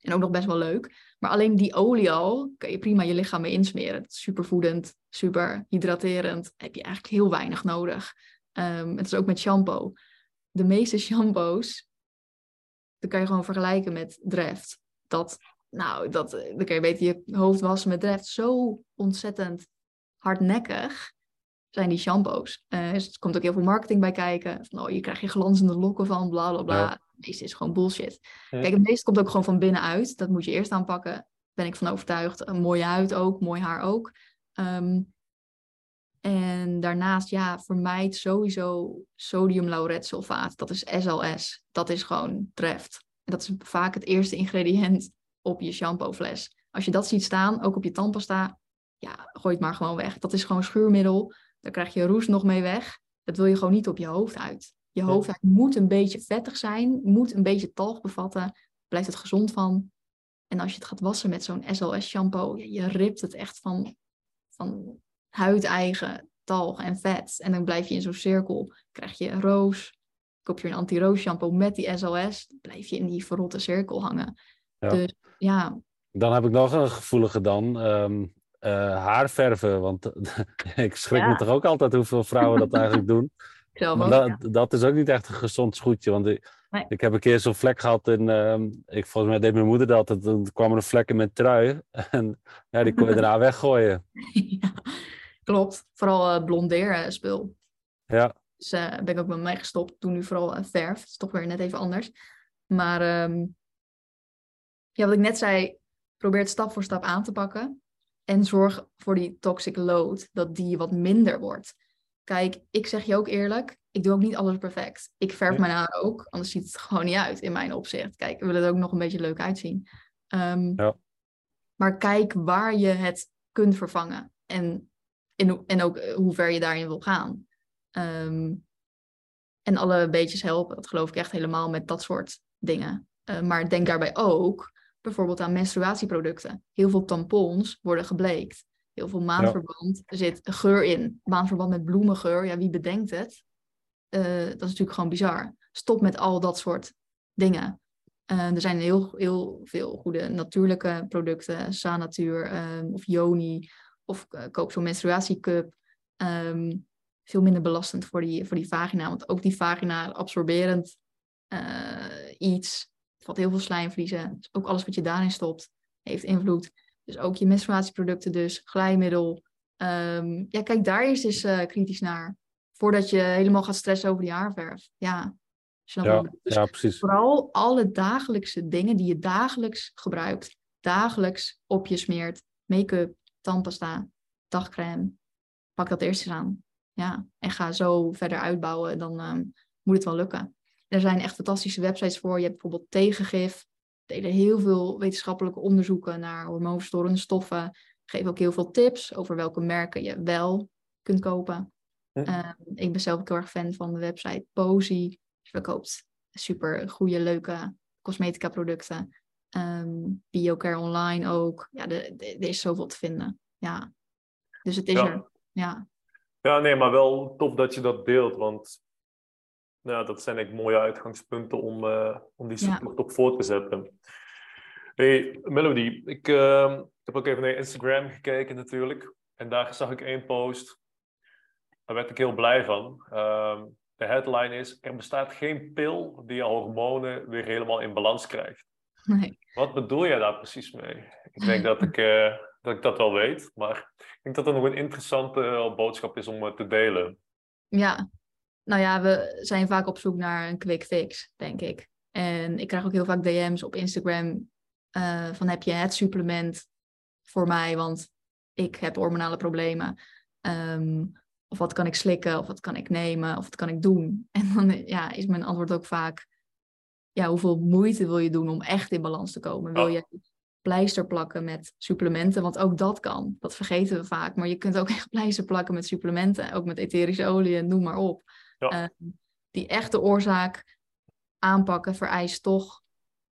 en ook nog best wel leuk. Maar alleen die olie al kan je prima je lichaam mee insmeren. Is super super hydraterend. Heb je eigenlijk heel weinig nodig. Ehm, het is ook met shampoo. De meeste shampoos, dat kan je gewoon vergelijken met Dreft. Dat, nou, dat, dan kan je beter je hoofd wassen met Dreft. Zo ontzettend hardnekkig zijn die shampoos. Eh, dus er komt ook heel veel marketing bij kijken. Oh, je krijgt je glanzende lokken van, bla bla bla. Het meeste is gewoon bullshit. Ja. Kijk, het meeste komt ook gewoon van binnenuit. Dat moet je eerst aanpakken. Ben ik van overtuigd. Een mooie huid ook, mooi haar ook. Ehm, en daarnaast, ja, vermijd sowieso sodium lauretsulfaat. Dat is SLS. Dat is gewoon treft. En dat is vaak het eerste ingrediënt op je shampoofles. Als je dat ziet staan, ook op je tandpasta, ja, gooi het maar gewoon weg. Dat is gewoon schuurmiddel. Daar krijg je roes nog mee weg. Dat wil je gewoon niet op je hoofdhuid. Je hoofdhuid moet een beetje vettig zijn, moet een beetje talg bevatten. Blijft het gezond van. En als je het gaat wassen met zo'n SLS shampoo, ja, je ript het echt van, van huideigen talg en vet. En dan blijf je in zo'n cirkel. Krijg je roos, koop je een anti-roos shampoo met die SLS, dan blijf je in die verrotte cirkel hangen. Ja. Dus ja, Dan heb ik nog een gevoelige dan. ehm, eh, haarverven, want ik schrik me toch ook altijd hoeveel vrouwen dat eigenlijk doen. Dat, ja. dat is ook niet echt een gezond schoetje. Want ik, Nee. ik heb een keer zo'n vlek gehad in. ehm, ik, volgens mij deed mijn moeder dat. en Toen kwam er een vlek in mijn trui. En ja, die kon je daarna weggooien. Ja, klopt. Vooral eh blondeer spul. Ja, Dus eh ben ik ook met mij gestopt. Doe nu vooral eh, verf. Het is toch weer net even anders. Maar ehm, ja, wat ik net zei, probeer het stap voor stap aan te pakken. En zorg voor die toxic load, dat die wat minder wordt. Kijk, ik zeg je ook eerlijk, ik doe ook niet alles perfect. Ik verf Ja. mijn haar ook, anders ziet het gewoon niet uit in mijn opzicht. Kijk, we willen er ook nog een beetje leuk uitzien. Ehm, Ja. Maar kijk waar je het kunt vervangen. En, in, en ook eh, hoe ver je daarin wil gaan. Ehm, en alle beetjes helpen, dat geloof ik echt helemaal met dat soort dingen. Eh, maar denk daarbij ook bijvoorbeeld aan menstruatieproducten. Heel veel tampons worden gebleekt. Heel veel maandverband er zit geur in. Maandverband met bloemengeur, ja, wie bedenkt het? Eh, dat is natuurlijk gewoon bizar. Stop met al dat soort dingen. Eh, er zijn heel, heel veel goede natuurlijke producten. Sanatuur ehm, of Yoni. Of eh, koop zo'n menstruatiecup. Ehm, veel minder belastend voor die, voor die vagina. Want ook die vagina absorberend iets. Valt heel veel slijmvliezen. Dus ook alles wat je daarin stopt heeft invloed. Dus ook je menstruatieproducten dus. Glijmiddel. Ehm, ja, kijk daar eerst eens eh, kritisch naar. Voordat je helemaal gaat stressen over die haarverf. Ja, ja, dus ja, precies. vooral alle dagelijkse dingen die je dagelijks gebruikt, dagelijks op je smeert, make-up, tandpasta, dagcrème, pak dat eerst eens aan. Ja, en ga zo verder uitbouwen, dan ehm, moet het wel lukken. Er zijn echt fantastische websites voor. Je hebt bijvoorbeeld Tegengif. Delen heel veel wetenschappelijke onderzoeken naar hormoonverstorende stoffen. Geven ook heel veel tips over welke merken je wel kunt kopen. Hm. Ehm, ik ben zelf ook heel erg fan van de website Posy. Je verkoopt super goede, leuke cosmetica producten. Ehm BioCare Online ook. Ja, er is zoveel te vinden. Ja. Dus het is Ja. er. Ja. Ja, nee, maar wel tof dat je dat deelt, want nou, dat zijn echt mooie uitgangspunten om, eh, om die Ja. zoektocht op voor te zetten. Hey, Melody, ik eh, heb ook even naar Instagram gekeken natuurlijk. En daar zag ik één post. Daar werd ik heel blij van. Ehm, de headline is, er bestaat geen pil die je hormonen weer helemaal in balans krijgt. Nee. Wat bedoel jij daar precies mee? Ik denk dat ik, eh, dat ik dat wel weet, maar ik denk dat dat nog een interessante eh, boodschap is om te delen. Ja, nou ja, we zijn vaak op zoek naar een quick fix, denk ik. En ik krijg ook heel vaak DM's op Instagram eh, van heb je het supplement voor mij, want ik heb hormonale problemen. Ehm, of wat kan ik slikken, of wat kan ik nemen, of wat kan ik doen? En dan ja, is mijn antwoord ook vaak, ja, hoeveel moeite wil je doen om echt in balans te komen? Wil Ja. je pleister plakken met supplementen? Want ook dat kan, dat vergeten we vaak. Maar je kunt ook echt pleister plakken met supplementen, ook met etherische olie, noem maar op. Ja. Ehm, die echte oorzaak aanpakken vereist toch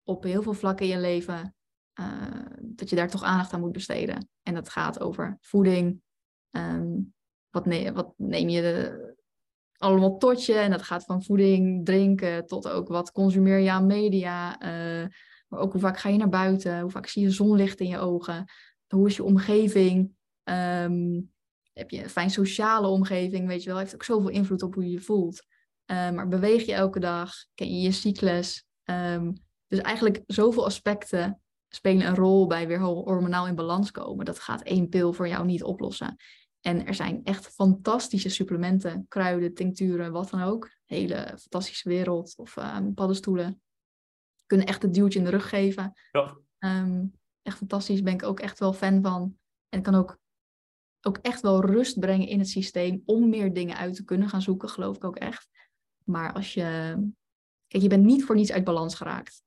op heel veel vlakken in je leven eh, dat je daar toch aandacht aan moet besteden. En dat gaat over voeding. ehm, wat, wat neem je allemaal tot je? En dat gaat van voeding, drinken tot ook wat consumeer je aan media. eh, maar ook hoe vaak ga je naar buiten? Hoe vaak zie je zonlicht in je ogen? Hoe is je omgeving? Ehm, heb je een fijn sociale omgeving? Weet je wel, heeft ook zoveel invloed op hoe je je voelt. Eh, maar beweeg je elke dag? Ken je je cyclus? Ehm, dus eigenlijk zoveel aspecten spelen een rol bij weer ho- hormonaal in balans komen. Dat gaat één pil voor jou niet oplossen. En er zijn echt fantastische supplementen, kruiden, tincturen, wat dan ook. Hele fantastische wereld. Of ehm, paddenstoelen. Kunnen echt een duwtje in de rug geven. Ja. Ehm, echt fantastisch, ben ik ook echt wel fan van. En kan ook, ook echt wel rust brengen in het systeem om meer dingen uit te kunnen gaan zoeken, geloof ik ook echt. Maar als je. Kijk, je bent niet voor niets uit balans geraakt.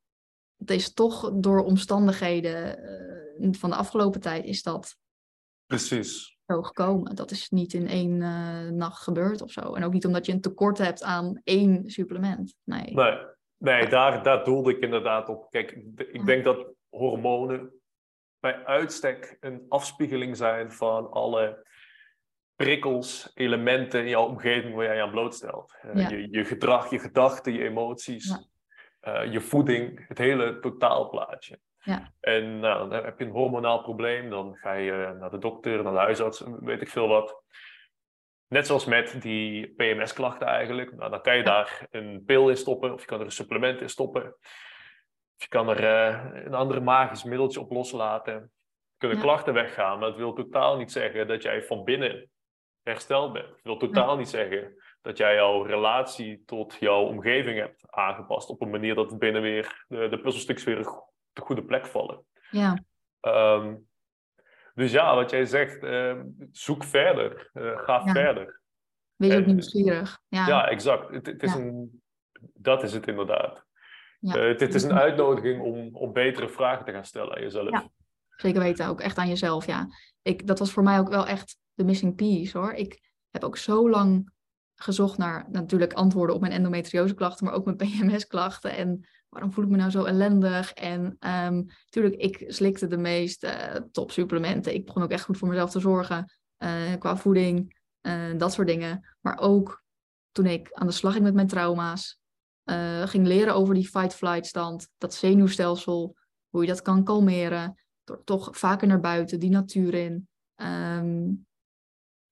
Het is toch door omstandigheden eh, van de afgelopen tijd is dat Precies. zo gekomen. Dat is niet in één eh, nacht gebeurd of zo. En ook niet omdat je een tekort hebt aan één supplement. Nee. Nee, nee daar, daar doelde ik inderdaad op. Kijk, ik denk dat hormonen bij uitstek een afspiegeling zijn van alle prikkels, elementen in jouw omgeving waar jij je aan blootstelt. Eh, Ja. je, je gedrag, je gedachten, je emoties, Ja. eh, je voeding, het hele totaalplaatje. Ja. En nou, dan heb je een hormonaal probleem, dan ga je naar de dokter, naar de huisarts, weet ik veel wat. Net zoals met die PMS-klachten eigenlijk. Nou, dan kan je daar een pil in stoppen, of je kan er een supplement in stoppen. Of je kan er eh, een ander magisch middeltje op loslaten. Kunnen Ja. klachten weggaan, maar dat wil totaal niet zeggen dat jij van binnen hersteld bent. Het wil totaal niet zeggen dat jij jouw relatie tot jouw omgeving hebt aangepast op een manier dat binnen weer de, de puzzelstukjes weer op de goede plek vallen. Ja, Ehm, dus ja, wat jij zegt, ehm, zoek verder, eh, ga Ja. verder. wees ook nieuwsgierig. Ja, Ja, exact. Het, het is Ja. een, dat is het inderdaad. Ja. Eh, het, het is een uitnodiging om, om betere vragen te gaan stellen aan jezelf. Ja. zeker weten. Ook echt aan jezelf, ja. Ik, dat was voor mij ook wel echt de missing piece, hoor. Ik heb ook zo lang gezocht naar natuurlijk antwoorden op mijn endometrioseklachten, maar ook mijn PMS-klachten. En waarom voel ik me nou zo ellendig? En natuurlijk, ik slikte de meest eh topsupplementen. Ik begon ook echt goed voor mezelf te zorgen eh, qua voeding, eh, dat soort dingen. Maar ook toen ik aan de slag ging met mijn trauma's, eh, ging leren over die fight-flight stand, dat zenuwstelsel, hoe je dat kan kalmeren, door toch vaker naar buiten, die natuur in. Ehm,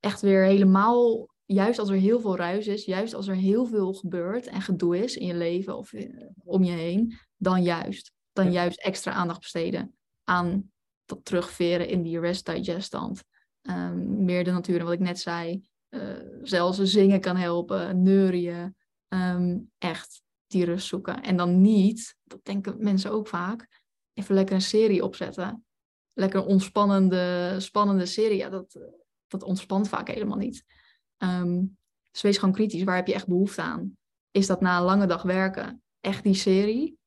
echt weer helemaal, juist als er heel veel ruis is, juist als er heel veel gebeurt en gedoe is in je leven of eh, om je heen, dan juist. Dan Ja. juist extra aandacht besteden aan dat terugveren in die rest digest stand. Ehm, meer de natuur en wat ik net zei. eh, zelfs zingen kan helpen, neurien. Ehm, echt die rust zoeken. En dan niet, dat denken mensen ook vaak, even lekker een serie opzetten. Lekker een ontspannende, spannende serie. Ja, dat, dat ontspant vaak helemaal niet. Ehm, dus wees gewoon kritisch. Waar heb je echt behoefte aan? is dat na een lange dag werken echt die serie?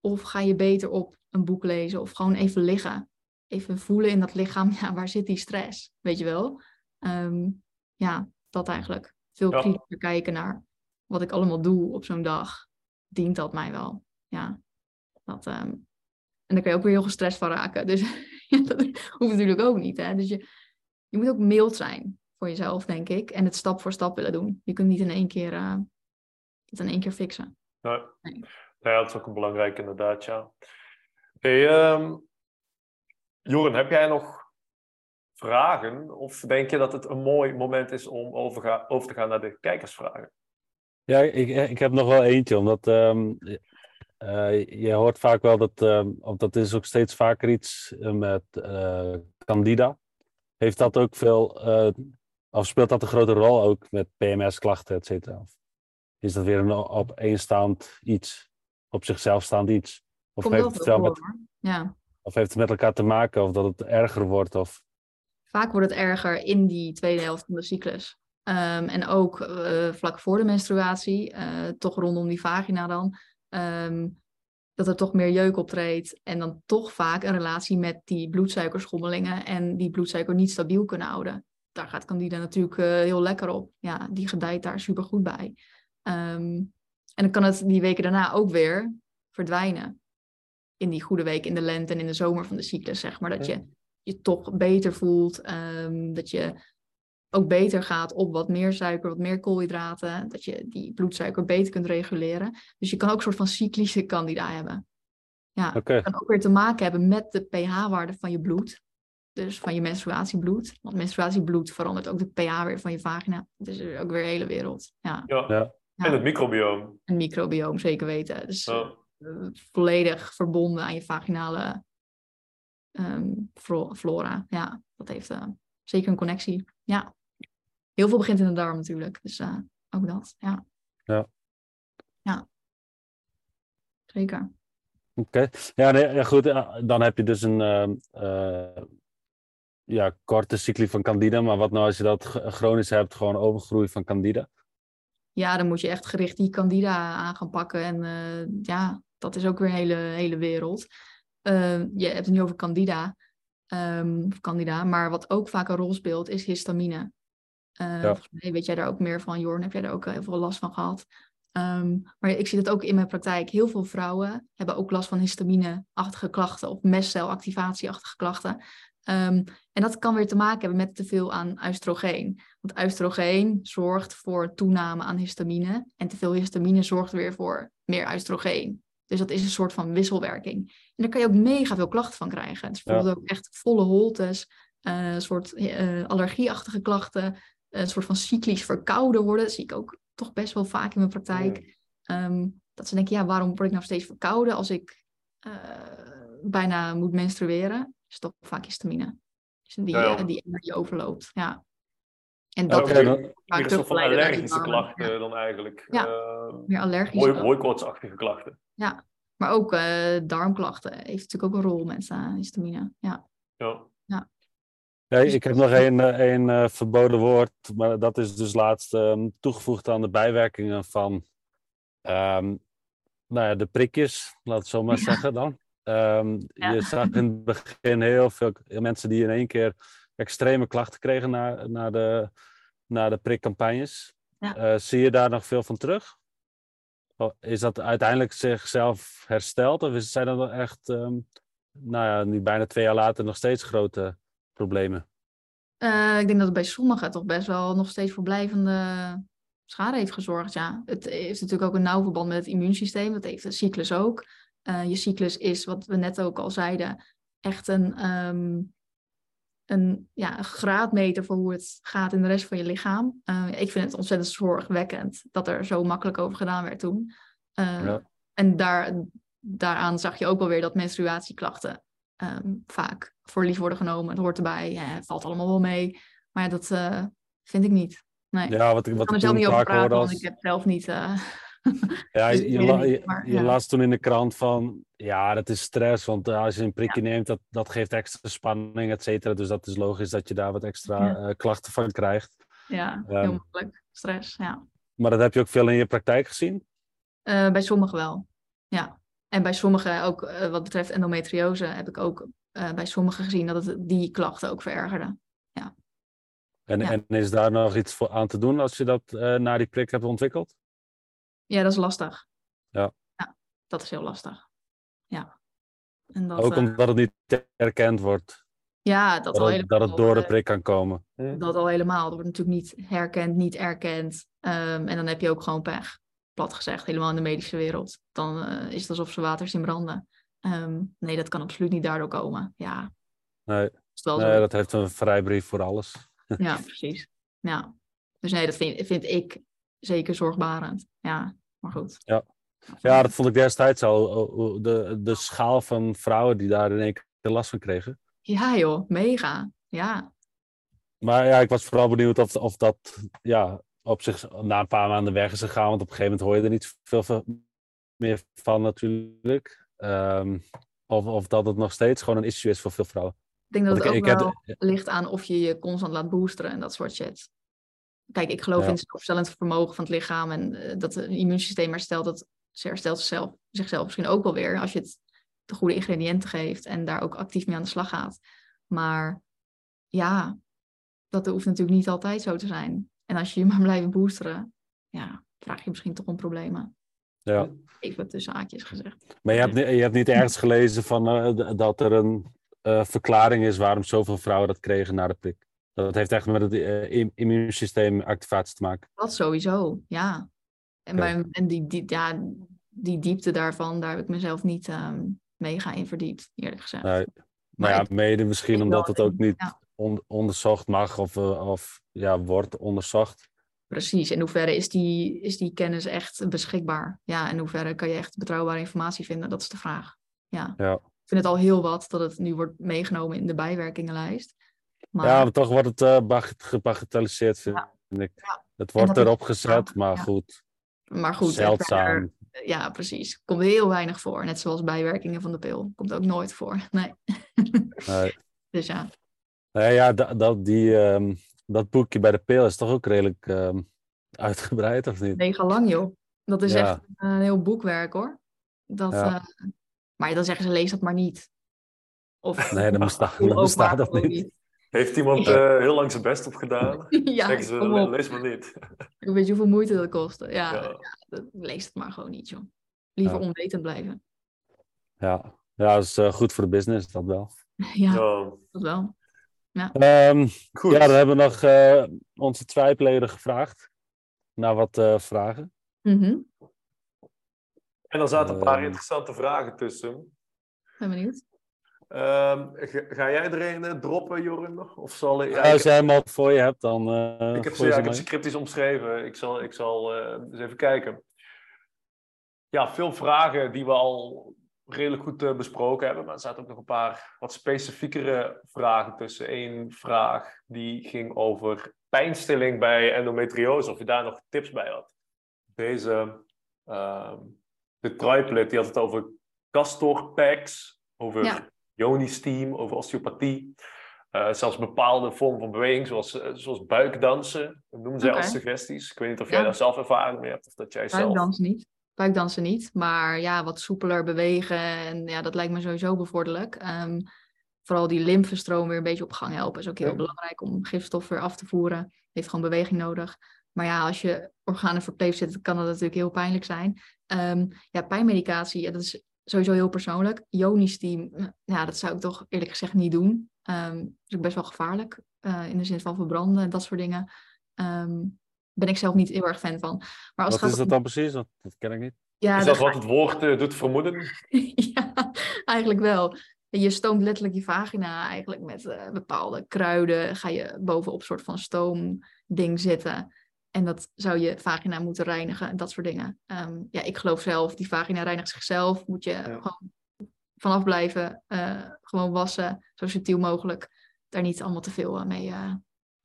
Of ga je beter op een boek lezen of gewoon even liggen? Even voelen in dat lichaam, ja, waar zit die stress? Weet je wel? Ehm, ja, dat eigenlijk. Veel Ja. kritischer kijken naar wat ik allemaal doe op zo'n dag. Dient dat mij wel? Ja. Dat, ehm, En daar kan je ook weer heel gestrest van raken. Dus ja, dat hoeft natuurlijk ook niet. Hè? Dus je, je moet ook mild zijn voor jezelf, denk ik. En het stap voor stap willen doen. Je kunt niet in één keer, eh, het in één keer fixen. Nee. Nee. Ja, dat is ook een belangrijk inderdaad, ja. Hey, ehm, Joren, heb jij nog vragen? Of denk je dat het een mooi moment is om overga- over te gaan naar de kijkersvragen? Ja, ik, ik heb nog wel eentje, omdat ehm, eh, je hoort vaak wel dat, ehm, of dat is ook steeds vaker iets eh, met eh, Candida. Heeft dat ook veel, eh, of speelt dat een grote rol ook met PMS-klachten, et cetera? Of is dat weer een opeenstaand iets, op zichzelf staand iets? Of Komt heeft, het veel wel met, hoor. Ja. of heeft het met elkaar te maken, of dat het erger wordt? Of... Vaak wordt het erger in die tweede helft van de cyclus. Ehm, en ook eh, vlak voor de menstruatie, eh, toch rondom die vagina dan, ehm, dat er toch meer jeuk optreedt. En dan toch vaak een relatie met die bloedsuikerschommelingen en die bloedsuiker niet stabiel kunnen houden. Daar gaat Candida natuurlijk eh, heel lekker op. Ja, die gedijt daar super goed bij. Ehm, en dan kan het die weken daarna ook weer verdwijnen. In die goede week in de lente en in de zomer van de cyclus, zeg maar. Dat je je toch beter voelt. dat je ook beter gaat op wat meer suiker, wat meer koolhydraten. Dat je die bloedsuiker beter kunt reguleren. Dus je kan ook een soort van cyclische candida hebben. Ja, het kan ook weer te maken hebben met de pH-waarde van je bloed. Dus van je menstruatiebloed. Want menstruatiebloed verandert ook de pH weer van je vagina. Dus er is ook weer een hele wereld. Ja, Ja. En het microbioom. een microbioom zeker weten. Dus Ja. eh, volledig verbonden aan je vaginale ehm, flo- flora. Ja, dat heeft eh, zeker een connectie. Ja. Heel veel begint in de darm natuurlijk. Dus eh, ook dat, ja. Ja. Ja. Zeker. Oké, ja, nee, ja, goed. eh, Dan heb je dus een ehm, eh, ja, korte cycli van Candida. Maar wat nou als je dat chronisch hebt, gewoon overgroei van Candida? Ja, dan moet je echt gericht die candida aan gaan pakken. En ja, dat is ook weer een hele, hele wereld. Eh, je hebt het nu over candida. ehm, of candida. Maar wat ook vaak een rol speelt, is histamine. Volgens mij weet jij daar ook meer van, Jorn. Heb jij daar ook heel veel last van gehad? Ehm, maar ik zie dat ook in mijn praktijk. Heel veel vrouwen hebben ook last van histamine-achtige klachten of mestcelactivatie-achtige klachten. Ehm, en dat kan weer te maken hebben met te veel aan oestrogeen. Want oestrogeen zorgt voor toename aan histamine. En te veel histamine zorgt weer voor meer oestrogeen. Dus dat is een soort van wisselwerking. En daar kan je ook mega veel klachten van krijgen. Dus bijvoorbeeld ook echt volle holtes, eh, een soort eh, allergieachtige klachten, een soort van cyclisch verkouden worden. Dat zie ik ook toch best wel vaak in mijn praktijk. Ehm, dat ze denken, ja, waarom word ik nou steeds verkouden als ik eh, bijna moet menstrueren? Is toch vaak histamine. Dus die, Ja, ja. eh, die energie overloopt. Ja. En Ja, dat is een soort van allergische klachten Ja, dan eigenlijk. Ja. eh, meer allergisch. hooi- hooikoortsachtige klachten. Maar ook eh, darmklachten heeft natuurlijk ook een rol met eh, histamine. Ja. Ja. Ja, ik heb nog één, eh, één eh, verboden woord, maar dat is dus laatst ehm, toegevoegd aan de bijwerkingen van ehm, nou ja, de prikjes, laat het zo maar Ja. zeggen dan. Ehm, Ja. Je zag in het begin heel veel mensen die in één keer extreme klachten kregen na, na, de, na de prikcampagnes. Eh, zie je daar nog veel van terug? Oh, Is dat uiteindelijk zichzelf hersteld of zijn dan echt, nou ja, nu bijna twee jaar later nog steeds grote problemen? Eh, ik denk dat het bij sommigen toch best wel nog steeds voor blijvende schade heeft gezorgd. Ja, het heeft natuurlijk ook een nauw verband met het immuunsysteem. Dat heeft de cyclus ook. Eh, je cyclus is, wat we net ook al zeiden, echt een, ehm, een, ja, een graadmeter voor hoe het gaat in de rest van je lichaam. Eh, ik vind het ontzettend zorgwekkend dat er zo makkelijk over gedaan werd toen. Ja. En daar, daaraan zag je ook wel weer dat menstruatieklachten ehm, vaak voor lief worden genomen. Het hoort erbij, ja, het valt allemaal wel mee. Maar ja, dat eh, vind ik niet. Nee, Ja, wat, ik- ik wat kan er zelf niet over praten, want als... ik heb zelf niet... eh, Ja, dus je, je, la- maar las toen in de krant van... Ja, dat is stress, want eh, als je een prikje neemt, dat, dat geeft extra spanning, et cetera. Dus dat is logisch dat je daar wat extra klachten van krijgt. ja, heel Ehm. makkelijk. Stress, ja. Maar dat heb je ook veel in je praktijk gezien? Bij sommigen wel, ja. En bij sommigen ook, eh, wat betreft endometriose, heb ik ook eh, bij sommigen gezien dat het die klachten ook verergerde. En, Ja. en is daar nog iets voor aan te doen als je dat eh naar die prik hebt ontwikkeld? Ja, dat is lastig. Ja. Ja, dat is heel lastig. Ja. En dat, Ook omdat het niet erkend wordt. ja, dat, Dat al het, dat het helemaal, door de prik kan komen. Dat al helemaal. Dat wordt natuurlijk niet herkend, niet erkend. Ehm, en dan heb je ook gewoon pech. Plat gezegd, helemaal in de medische wereld. Dan eh, is het alsof ze water zien branden. Ehm, nee, dat kan absoluut niet daardoor komen. Ja, Nee, wel nee, dat heeft een vrijbrief voor alles. Ja, precies. Ja. Dus nee, dat vind, vind ik zeker zorgbarend. Ja, maar goed. Ja. Ja, dat vond ik destijds al. De, de schaal van vrouwen die daar in één keer last van kregen. Ja joh, mega. Ja, Maar ja, ik was vooral benieuwd of, of dat ja, op zich na een paar maanden weg is gegaan. Want op een gegeven moment hoor je er niet veel meer van natuurlijk. Ehm, of, of dat het nog steeds gewoon een issue is voor veel vrouwen. ik denk dat Want het ik, ook ik wel heb, ligt aan of je je constant laat boosteren en dat soort shit. Kijk, ik geloof Ja. in het zelfherstellend vermogen van het lichaam en eh, dat het immuunsysteem herstelt, dat ze herstelt zichzelf, zichzelf misschien ook wel weer als je het de goede ingrediënten geeft en daar ook actief mee aan de slag gaat. Maar ja, dat hoeft natuurlijk niet altijd zo te zijn. En als je je maar blijft boosteren, ja, vraag je misschien toch om problemen. ja. Even tussen haakjes gezegd. Maar je hebt, ni- je hebt niet ergens gelezen van, eh, dat er een eh, verklaring is waarom zoveel vrouwen dat kregen na de prik. Dat heeft echt met het eh, im- immuunsysteemactivatie te maken. Dat sowieso, ja. En, en die, die, ja, die diepte daarvan, daar heb ik mezelf niet ehm, mega in verdiept, eerlijk gezegd. Nee. Maar Maar ja, ik- mede misschien omdat het ook niet ja. On- onderzocht mag of, eh, of ja, wordt onderzocht. Precies, in hoeverre is die, is die kennis echt beschikbaar? Ja, in hoeverre kan je echt betrouwbare informatie vinden? Dat is de vraag. Ja. Ja. Ik vind het al heel wat dat het nu wordt meegenomen in de bijwerkingenlijst. Maar Ja, maar toch wordt het bag- gebagatelliseerd, vind ik. Het wordt is- erop gezet, maar goed, Maar goed, zeldzaam. verder- ja, precies. Komt heel weinig voor. Net zoals bijwerkingen van de pil. Komt ook nooit voor. Nee. Nee. Dus ja. Nee, ja, dat, dat, die, ehm, dat boekje bij de pil is toch ook redelijk ehm, uitgebreid, of niet? Mega lang, joh. Dat is Ja. echt een heel boekwerk, hoor. Dat, Ja. eh, maar dan zeggen ze, lees dat maar niet. Of Nee, dat bestaat, dat bestaat dat niet. Heeft iemand eh, heel lang zijn best op gedaan? ja, Zeggen ze, kom le- op. lees maar niet. Ik weet je hoeveel moeite dat kostte. Ja, Ja. dat- lees het maar gewoon niet, joh. Liever Ja. onwetend blijven. Ja, ja dat is eh, goed voor de business, dat wel. Ja, Ja, dat wel. Ehm, goed. ja, dan hebben we nog eh, onze twijfelleden gevraagd naar wat eh, vragen. Mhm. En er zaten een paar Ehm. interessante vragen tussen. Ben benieuwd. Ehm, ga, ga jij er een eh, droppen, Joren? Of zal ik... Ja, ja, als jij hem al voor je hebt, dan eh ik heb ze, ja, ze ik mee. cryptisch omschreven. Ik zal, ik zal eh, eens even kijken. Ja, veel vragen die we al redelijk goed eh, besproken hebben. Maar er zaten ook nog een paar wat specifiekere vragen tussen. Eén vraag die ging over pijnstilling bij endometriose. Of je daar nog tips bij had. Deze, ehm, de triplet, die had het over castor packs. Over Ja. Yoni-steam, over osteopathie. Eh, zelfs bepaalde vormen van beweging, zoals, eh, zoals buikdansen, dat noemen zij als suggesties. Ik weet niet of Ja. jij daar zelf ervaring mee hebt, of dat jij zelf... Buikdansen niet. Buikdansen niet. Maar ja, wat soepeler bewegen. En ja, dat lijkt me sowieso bevorderlijk. Ehm, vooral die lymfestroom weer een beetje op gang helpen. Is ook heel Ja. belangrijk om gifstof weer af te voeren. Heeft gewoon beweging nodig. Maar ja, als je organen verpleegd zit, kan dat natuurlijk heel pijnlijk zijn. Ehm, ja, pijnmedicatie, ja, dat is sowieso heel persoonlijk. Ionisteam, eh, ja, dat zou ik toch eerlijk gezegd niet doen. Dat is ook best wel gevaarlijk. eh, in de zin van verbranden en dat soort dingen. Ben ik zelf niet heel erg fan van. Maar als Wat het is gaat dat dan precies? Dat, dat ken ik niet. Ja, Is dat wat het woord eh, doet vermoeden? ja, eigenlijk wel. Je stoomt letterlijk je vagina eigenlijk met eh, bepaalde kruiden. Ga je bovenop een soort van stoomding zitten. En dat zou je vagina moeten reinigen en dat soort dingen. Ehm, ja, ik geloof zelf, die vagina reinigt zichzelf. Moet je gewoon vanaf blijven. eh, gewoon wassen, zo subtiel mogelijk. Daar niet allemaal te veel mee, eh,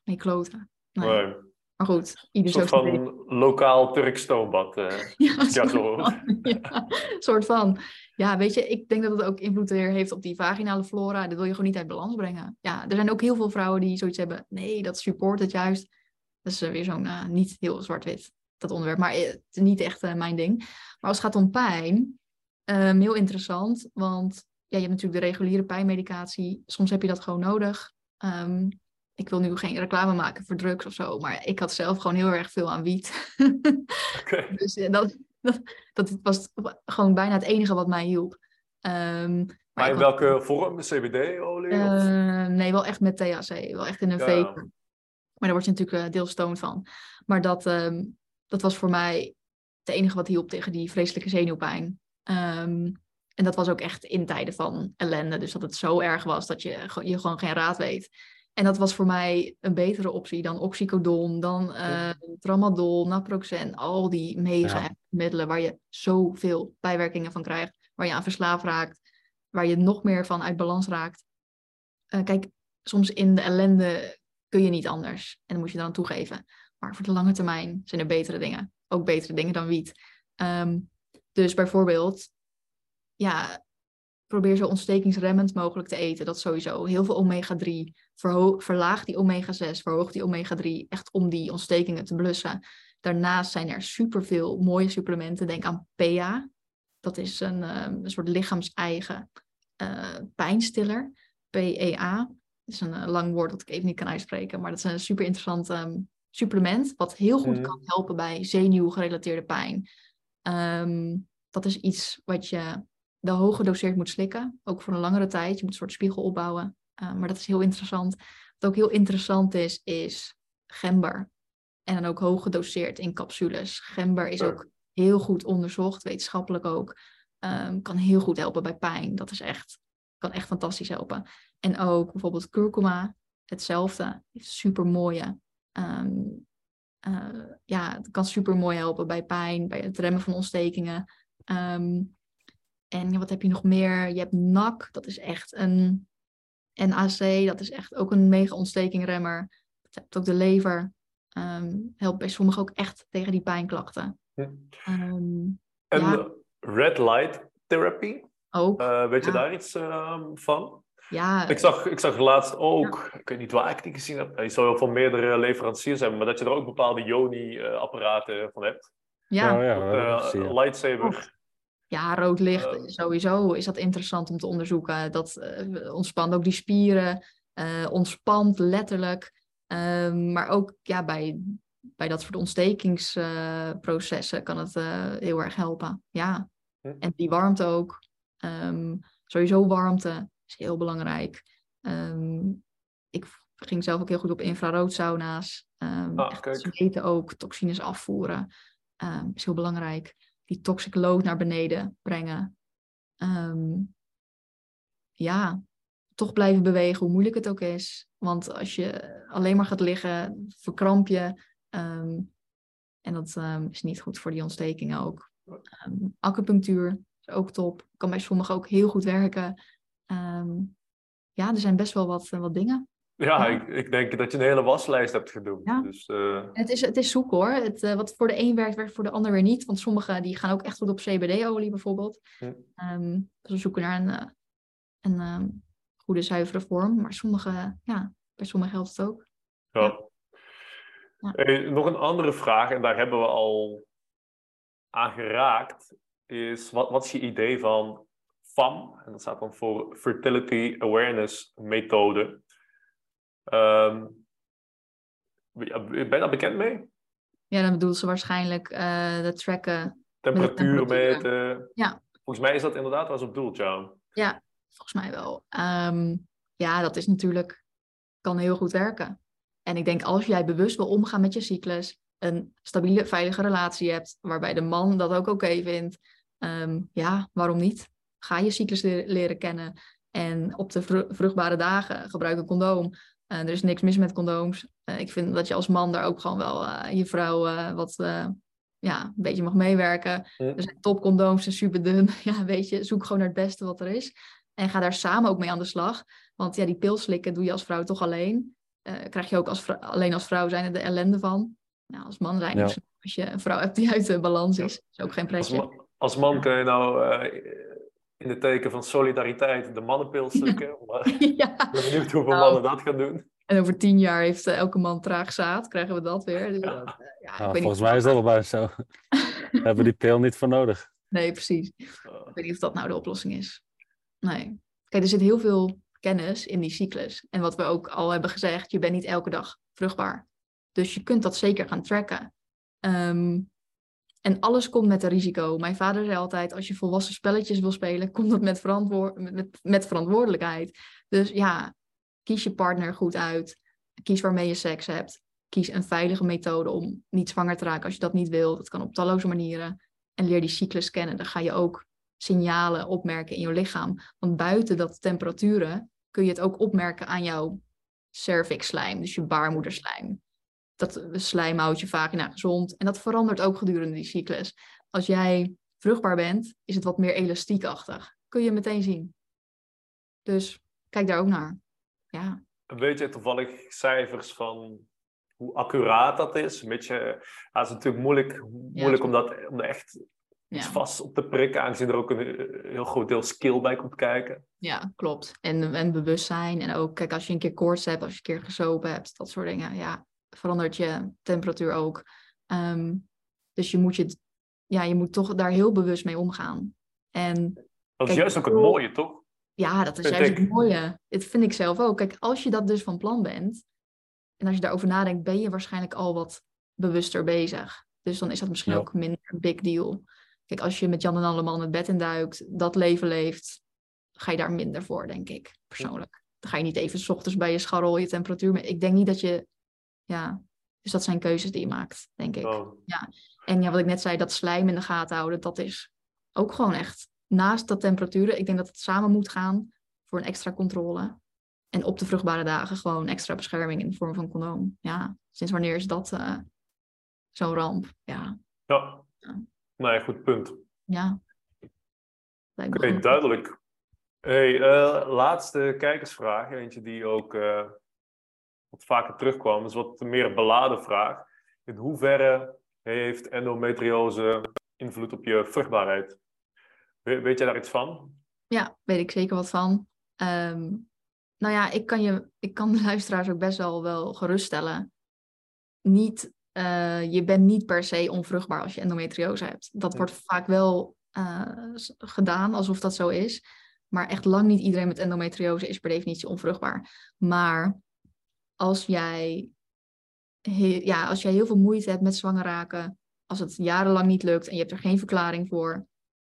mee kloten. Nee. Nee. Maar goed, ieder soort van lokaal Turks stoombad. eh. Ja, zo. van. Ja, soort van. Ja, weet je, ik denk dat het ook invloed weer heeft op die vaginale flora. Dat wil je gewoon niet uit balans brengen. Ja, er zijn ook heel veel vrouwen die zoiets hebben. Nee, dat support het juist. Dat is eh, weer zo'n eh, niet heel zwart-wit dat onderwerp. Maar het is niet echt mijn ding. Maar als het gaat om pijn, um, heel interessant. Want ja, je hebt natuurlijk de reguliere pijnmedicatie. Soms heb je dat gewoon nodig. Um, ik wil nu geen reclame maken voor drugs of zo, maar ik had zelf gewoon heel erg veel aan wiet. Okay. dus dat, dat, dat was gewoon bijna het enige wat mij hielp. Um, maar, in welke vorm? CBD-olie? Uh, nee, wel echt met THC. Wel echt in een ja. vape. Maar daar word je natuurlijk uh, deels stoned van. Maar dat, um, dat was voor mij het enige wat hielp tegen die vreselijke zenuwpijn. Um, en dat was ook echt in tijden van ellende. Dus dat het zo erg was dat je, je gewoon geen raad weet. En dat was voor mij een betere optie dan oxycodon, dan uh, tramadol, naproxen, al die mega ja. middelen waar je zoveel bijwerkingen van krijgt, waar je aan verslaafd raakt, waar je nog meer van uit balans raakt. Uh, kijk, soms in de ellende kun je niet anders en dat moet je dan toegeven. Maar voor de lange termijn zijn er betere dingen, ook betere dingen dan wiet. Um, dus bijvoorbeeld, ja, probeer zo ontstekingsremmend mogelijk te eten. Dat sowieso. Heel veel omega-3. Verlaag die omega-6, verhoog die omega-3. Echt om die ontstekingen te blussen. Daarnaast zijn er superveel mooie supplementen. Denk aan PEA. Dat is een, um, een soort lichaams-eigen uh, pijnstiller. PEA. Dat is een uh, lang woord dat ik even niet kan uitspreken. Maar dat is een super interessant um, supplement. Wat heel goed mm. kan helpen bij zenuwgerelateerde pijn. Um, dat is iets wat je wel hoog gedoseerd moet slikken. Ook voor een langere tijd. Je moet een soort spiegel opbouwen. Uh, maar dat is heel interessant. Wat ook heel interessant is, is gember. En dan ook hoog gedoseerd in capsules. Gember is ook heel goed onderzocht, wetenschappelijk ook. Um, kan heel goed helpen bij pijn. Dat is echt, kan echt fantastisch helpen. En ook bijvoorbeeld curcuma, hetzelfde. Super mooie. Um, uh, ja, het kan super mooi helpen bij pijn, bij het remmen van ontstekingen. Um, en wat heb je nog meer? Je hebt NAC, dat is echt een NAC, dat is echt ook een mega ontstekingremmer. Je hebt ook de lever. Um, helpt bij sommigen ook echt tegen die pijnklachten. Ja. Um, en ja. red light therapy? Ook. Uh, weet ja. je daar iets um, van? Ja. Ik zag, ik zag laatst ook, ik weet niet waar ik die gezien heb, je zou wel van meerdere leveranciers hebben, maar dat je er ook bepaalde Joni-apparaten van hebt. Ja, oh, ja, uh, lightsaber. Ja, rood licht, uh, sowieso is dat interessant om te onderzoeken. Dat uh, ontspant ook die spieren, uh, ontspant letterlijk. Um, maar ook ja, bij, bij dat soort ontstekingsprocessen kan het heel erg helpen. Ja, en die warmte ook. Um, sowieso warmte is heel belangrijk. Um, ik ging zelf ook heel goed op infraroodsauna's. ah, echt zweten ook, toxines afvoeren. is heel belangrijk die toxic load naar beneden brengen. Um, ja, toch blijven bewegen, hoe moeilijk het ook is. Want als je alleen maar gaat liggen, verkramp je. Um, en dat um, is niet goed voor die ontstekingen ook. acupunctuur is ook top. Kan bij sommigen ook heel goed werken. ja, er zijn best wel wat, wat dingen. Ja. Ik, ik, denk dat je een hele waslijst hebt gedaan. Ja. Dus, uh... het, is, het is zoek hoor. Het, uh, wat voor de een werkt, werkt voor de ander weer niet. Want sommigen die gaan ook echt goed op CBD-olie bijvoorbeeld. Hm. Um, dus we zoeken naar een, uh, een um, goede zuivere vorm. Maar sommige, ja, bij sommigen helpt het ook. Ja. ja. Hey, nog een andere vraag, en daar hebben we al aan geraakt. Is wat, wat is je idee van FAM? En dat staat dan voor Fertility Awareness Methode. Um, ben je daar bekend mee? Ja, dan bedoelt ze waarschijnlijk uh, de tracken. Temperatuur meten. Ja. Volgens mij is dat inderdaad waar ze op doelt, ja. Ja, volgens mij wel. Um, ja, dat is natuurlijk, kan heel goed werken. En ik denk als jij bewust wil omgaan met je cyclus, een stabiele, veilige relatie hebt, waarbij de man dat ook oké okay vindt, um, ja, waarom niet? Ga je cyclus leren kennen en op de vru vruchtbare dagen gebruik een condoom. Uh, er is niks mis met condooms. Uh, ik vind dat je als man daar ook gewoon wel uh, je vrouw wat ja, een beetje mag meewerken. Ja. Er zijn topcondooms, en super dun. Ja, weet je, zoek gewoon naar het beste wat er is. En ga daar samen ook mee aan de slag. Want ja, die pil slikken doe je als vrouw toch alleen. krijg je ook als vrouw, alleen als vrouw zijn er de ellende van. Nou, als man zijn, Ja. dus als je een vrouw hebt die uit de balans is, is ook geen Als, pretje. ma- als man kun je nou eh, in het teken van solidariteit de mannenpil stukken. Maar ik ja. ben benieuwd hoeveel Nou. mannen dat gaan doen. En over tien jaar heeft eh, elke man traag zaad, krijgen we dat weer. Dus Ja. dat, eh, Ja, Nou, volgens niet mij is dat wel bijna zo. We hebben die pil niet voor nodig. Nee, precies. Ik weet niet of dat nou de oplossing is. Nee. Kijk, er zit heel veel kennis in die cyclus. En wat we ook al hebben gezegd, je bent niet elke dag vruchtbaar. Dus je kunt dat zeker gaan tracken. Ehm, en alles komt met een risico. Mijn vader zei altijd, als je volwassen spelletjes wil spelen, komt dat met, verantwoor- met, met, verantwoordelijkheid. Dus ja, kies je partner goed uit. Kies waarmee je seks hebt. Kies een veilige methode om niet zwanger te raken als je dat niet wil. Dat kan op talloze manieren. En leer die cyclus kennen. Dan ga je ook signalen opmerken in je lichaam. Want buiten dat temperaturen kun je het ook opmerken aan jouw cervixslijm, dus je baarmoederslijm. Dat slijm houdt je vagina gezond en dat verandert ook gedurende die cyclus. Als jij vruchtbaar bent, is het wat meer elastiekachtig. Kun je meteen zien. Dus kijk daar ook naar. Ja, weet je toevallig cijfers van hoe accuraat dat is? Een beetje, het is natuurlijk moeilijk, moeilijk om, dat, om echt iets ja. vast op te prikken, aangezien er ook een heel groot deel skill bij komt kijken. ja klopt. En, en bewustzijn. En ook, kijk, als je een keer koorts hebt, als je een keer gesopen hebt, dat soort dingen. Ja, verandert je temperatuur ook. Ehm, dus je moet, je, ja, je moet toch daar heel bewust mee omgaan. En Dat is Kijk, juist ook het mooie, toch? Ja, dat is Vind juist ik. het mooie. Dat vind ik zelf ook. Kijk, als je dat dus van plan bent, en als je daarover nadenkt, ben je waarschijnlijk al wat bewuster bezig. Dus dan is dat misschien Ja. ook minder een big deal. Kijk, als je met Jan en Alleman het bed induikt, dat leven leeft, ga je daar minder voor, denk ik, persoonlijk. Dan ga je niet even 's ochtends bij je scharrel je temperatuur. Maar ik denk niet dat je, ja, dus dat zijn keuzes die je maakt, denk ik. Oh, En ja, wat ik net zei, dat slijm in de gaten houden, dat is ook gewoon echt naast dat temperaturen. Ik denk dat het samen moet gaan voor een extra controle. En op de vruchtbare dagen gewoon extra bescherming in de vorm van condoom. Ja, sinds wanneer is dat eh, zo'n ramp? Ja, ja. Ja. Nee, goed punt. ja. Oké, duidelijk. Hey, eh, laatste kijkersvraag. Eentje die ook eh, wat vaker terugkwam. is wat meer beladen vraag. In hoeverre heeft endometriose invloed op je vruchtbaarheid? We- weet jij daar iets van? Ja, weet ik zeker wat van. Ehm, nou ja, ik kan, je, ik kan de luisteraars ook best wel, wel geruststellen. Niet, eh, je bent niet per se onvruchtbaar als je endometriose hebt. Dat Ja. wordt vaak wel eh, gedaan alsof dat zo is. Maar echt lang niet iedereen met endometriose is per definitie onvruchtbaar. Maar als jij, he- ja, als jij heel veel moeite hebt met zwanger raken, als het jarenlang niet lukt en je hebt er geen verklaring voor,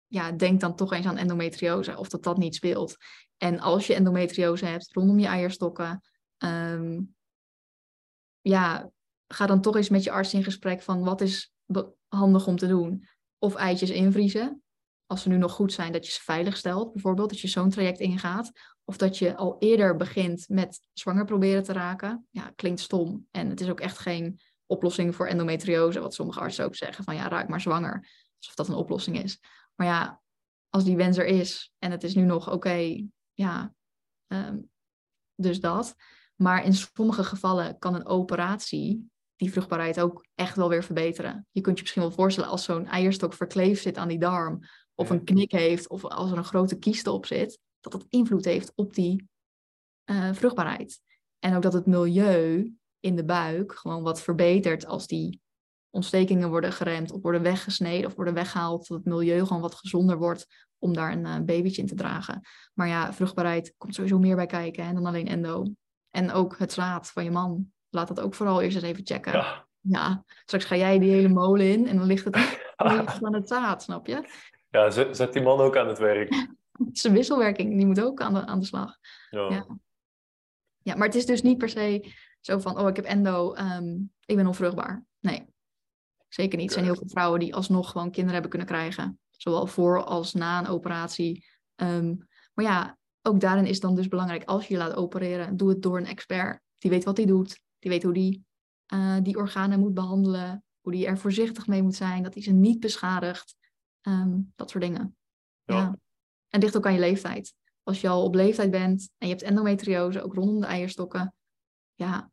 ja, denk dan toch eens aan endometriose, of dat dat niet speelt. En als je endometriose hebt rondom je eierstokken, ehm, ja, ga dan toch eens met je arts in gesprek van wat is handig om te doen. Of eitjes invriezen, als ze nu nog goed zijn, dat je ze veilig stelt, bijvoorbeeld, dat je zo'n traject ingaat. Of dat je al eerder begint met zwanger proberen te raken. Ja, klinkt stom. En het is ook echt geen oplossing voor endometriose, wat sommige artsen ook zeggen, van ja, raak maar zwanger. Alsof dat een oplossing is. Maar ja, als die wens er is en het is nu nog oké, ja, ehm, dus dat. Maar in sommige gevallen kan een operatie die vruchtbaarheid ook echt wel weer verbeteren. Je kunt je misschien wel voorstellen als zo'n eierstok verkleefd zit aan die darm, of een knik heeft, of als er een grote kieste op zit, dat dat invloed heeft op die eh, vruchtbaarheid. En ook dat het milieu in de buik gewoon wat verbetert als die ontstekingen worden geremd of worden weggesneden of worden weggehaald, dat het milieu gewoon wat gezonder wordt om daar een eh, babytje in te dragen. Maar ja, vruchtbaarheid komt sowieso meer bij kijken hè, dan alleen endo. En ook het zaad van je man. Laat dat ook vooral eerst eens even checken. Ja. Ja. straks ga jij die hele molen in en dan ligt het aan het zaad, snap je? Ja, zet die man ook aan het werk. Het is een wisselwerking, die moet ook aan de, aan de slag. Ja. Ja. Ja, maar het is dus niet per se zo van, oh, ik heb endo, ehm, ik ben onvruchtbaar. Nee, zeker niet. Er zijn heel veel vrouwen die alsnog gewoon kinderen hebben kunnen krijgen. Zowel voor als na een operatie. Ehm, maar ja, ook daarin is dan dus belangrijk, als je je laat opereren, doe het door een expert. Die weet wat hij doet, die weet hoe die eh, die organen moet behandelen, hoe die er voorzichtig mee moet zijn, dat hij ze niet beschadigt. Ehm, dat soort dingen. Ja. Ja. En ligt ook aan je leeftijd. Als je al op leeftijd bent en je hebt endometriose, ook rondom de eierstokken, ja,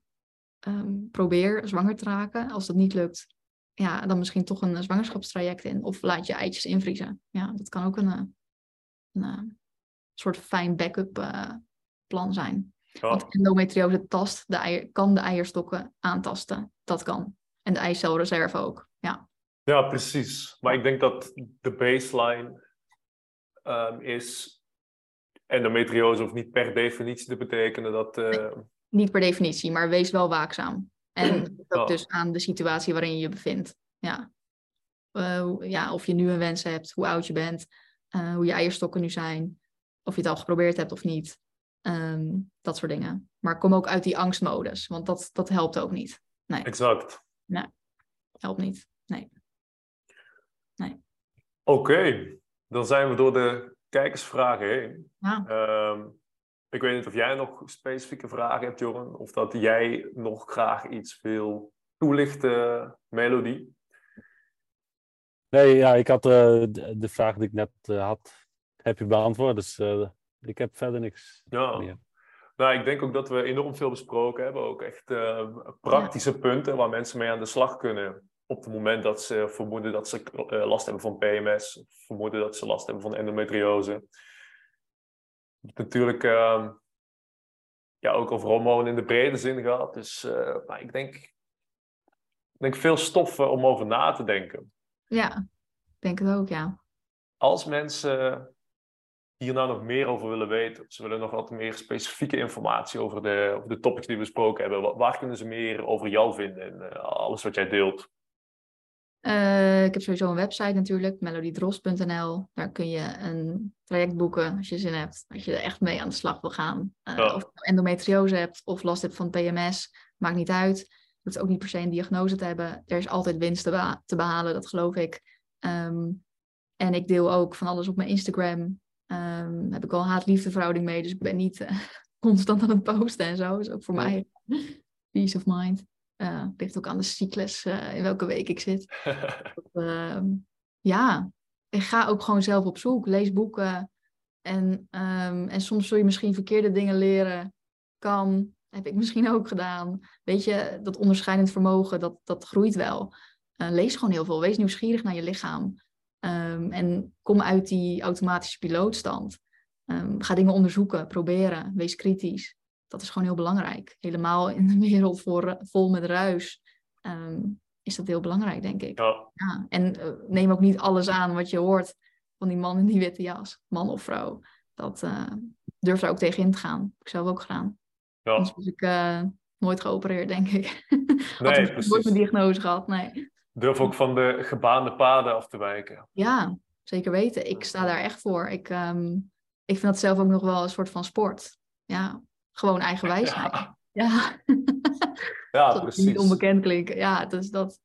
ehm, probeer zwanger te raken. Als dat niet lukt, ja, dan misschien toch een zwangerschapstraject in. Of laat je eitjes invriezen. Ja, dat kan ook een, eh, een, eh, soort fijn backup eh, plan zijn. Want endometriose tast de eier, kan de eierstokken aantasten. Dat kan. En de eicelreserve ook, ja. Ja, precies. Maar ik denk dat de baseline ehm, is endometriose hoeft niet per definitie te betekenen dat... Uh... Niet per definitie, maar wees wel waakzaam. En ook dus aan de situatie waarin je je bevindt. Ja. Uh, ja, of je nu een wens hebt, hoe oud je bent, uh, hoe je eierstokken nu zijn, of je het al geprobeerd hebt of niet. Um, dat soort dingen. Maar kom ook uit die angstmodus, want dat, dat helpt ook niet. Nee. Exact. Nee, helpt niet. Nee. Nee. Oké, okay. Dan zijn we door de kijkersvragen heen. Ja. Um, ik weet niet of jij nog specifieke vragen hebt, Joren, of dat jij nog graag iets wil toelichten, Melodie. Nee, ja, ik had uh, de, de, vraag die ik net uh, had, heb je beantwoord, dus uh, ik heb verder niks ja. meer. Nou, ik denk ook dat we enorm veel besproken hebben. Ook echt praktische ja. punten waar mensen mee aan de slag kunnen op het moment dat ze vermoeden dat ze uh, last hebben van PMS, of vermoeden dat ze last hebben van endometriose. Natuurlijk uh, ja, ook over hormonen in de brede zin gehad. Dus uh, maar ik denk, ik denk veel stoffen om over na te denken. Ja, ik denk het ook, ja. Als mensen hier nou nog meer over willen weten, ze willen nog wat meer specifieke informatie over de, over de topics die we besproken hebben, waar kunnen ze meer over jou vinden en uh, alles wat jij deelt? Uh, ik heb sowieso een website natuurlijk, melodydros.nl. Daar kun je een traject boeken als je zin hebt, als je er echt mee aan de slag wil gaan. Uh, ja. Of je endometriose hebt of last hebt van PMS, maakt niet uit. Je hoeft ook niet per se een diagnose te hebben. Er is altijd winst te, beha te behalen, dat geloof ik. Um, en ik deel ook van alles op mijn Instagram. Um, heb ik al een haat-liefde verhouding mee, dus ik ben niet uh, constant aan het posten en zo. Dat is ook voor mij peace of mind. Uh, ligt ook aan de cyclus uh, in welke week ik zit. uh, ja, ik ga ook gewoon zelf op zoek. Lees boeken. En, um, en soms zul je misschien verkeerde dingen leren. Kan, heb ik misschien ook gedaan. Weet je, dat onderscheidend vermogen, dat, dat groeit wel. lees gewoon heel veel. Wees nieuwsgierig naar je lichaam. Um, en kom uit die automatische pilootstand. Um, ga dingen onderzoeken, proberen. Wees kritisch dat is gewoon heel belangrijk. Helemaal in een wereld voor, vol met ruis um, is dat heel belangrijk, denk ik. Ja. ja en uh, neem ook niet alles aan wat je hoort van die man in die witte jas, man of vrouw. Dat uh, durf er ook tegen in te gaan. Heb ik zelf ook gedaan. Ja. Anders was ik uh, nooit geopereerd, denk ik. Nee, ik nooit een diagnose gehad, nee. Durf ook van de gebaande paden af te wijken. Ja, zeker weten. Ik sta daar echt voor. Ik, um, ik vind dat zelf ook nog wel een soort van sport. Ja, gewoon eigen wijsheid. Ja, ja. ja dat precies. niet onbekend klinken. Ja, dus dat.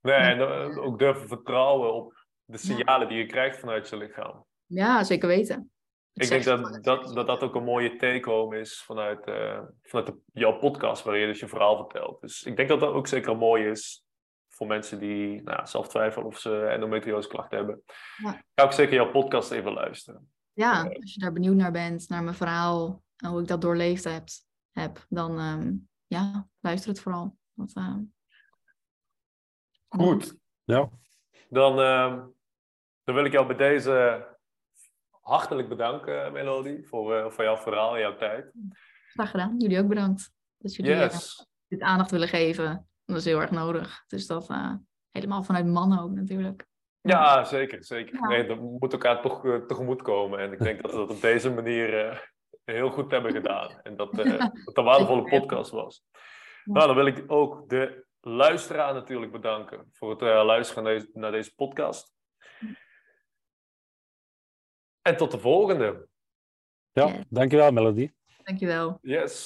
Nee, en ook durven vertrouwen op de signalen die je krijgt vanuit je lichaam. Ja, zeker weten. Ik denk dat dat, dat dat ook een mooie take-home is vanuit, uh, vanuit de, jouw podcast, waar je dus je verhaal vertelt. Dus ik denk dat dat ook zeker een mooi is voor mensen die nou, zelf twijfelen of ze endometriose klachten hebben. Ja. Ga ook zeker jouw podcast even luisteren. Ja, als je daar benieuwd naar bent, naar mijn verhaal, hoe ik dat doorleefd heb, heb dan um, ja, luister het vooral. Want, uh, Goed. Ja. Dan, uh, dan wil ik jou bij deze hartelijk bedanken, Melody, voor, uh, voor jouw verhaal en jouw tijd. Graag gedaan. Jullie ook bedankt. Dat jullie yes. dit aandacht willen geven. Dat is heel erg nodig. Dus dat helemaal vanuit mannen ook natuurlijk. Ja, zeker. zeker. Ja. Nee, dat moet elkaar toch tegemoet komen. En ik denk dat we dat op deze manier heel goed hebben gedaan. En dat, uh, dat een waardevolle podcast was. Ja. Nou, dan wil ik ook de luisteraar natuurlijk bedanken voor het luisteren naar deze, naar deze podcast. En tot de volgende. Ja, dankjewel Melody. Dankjewel. Yes.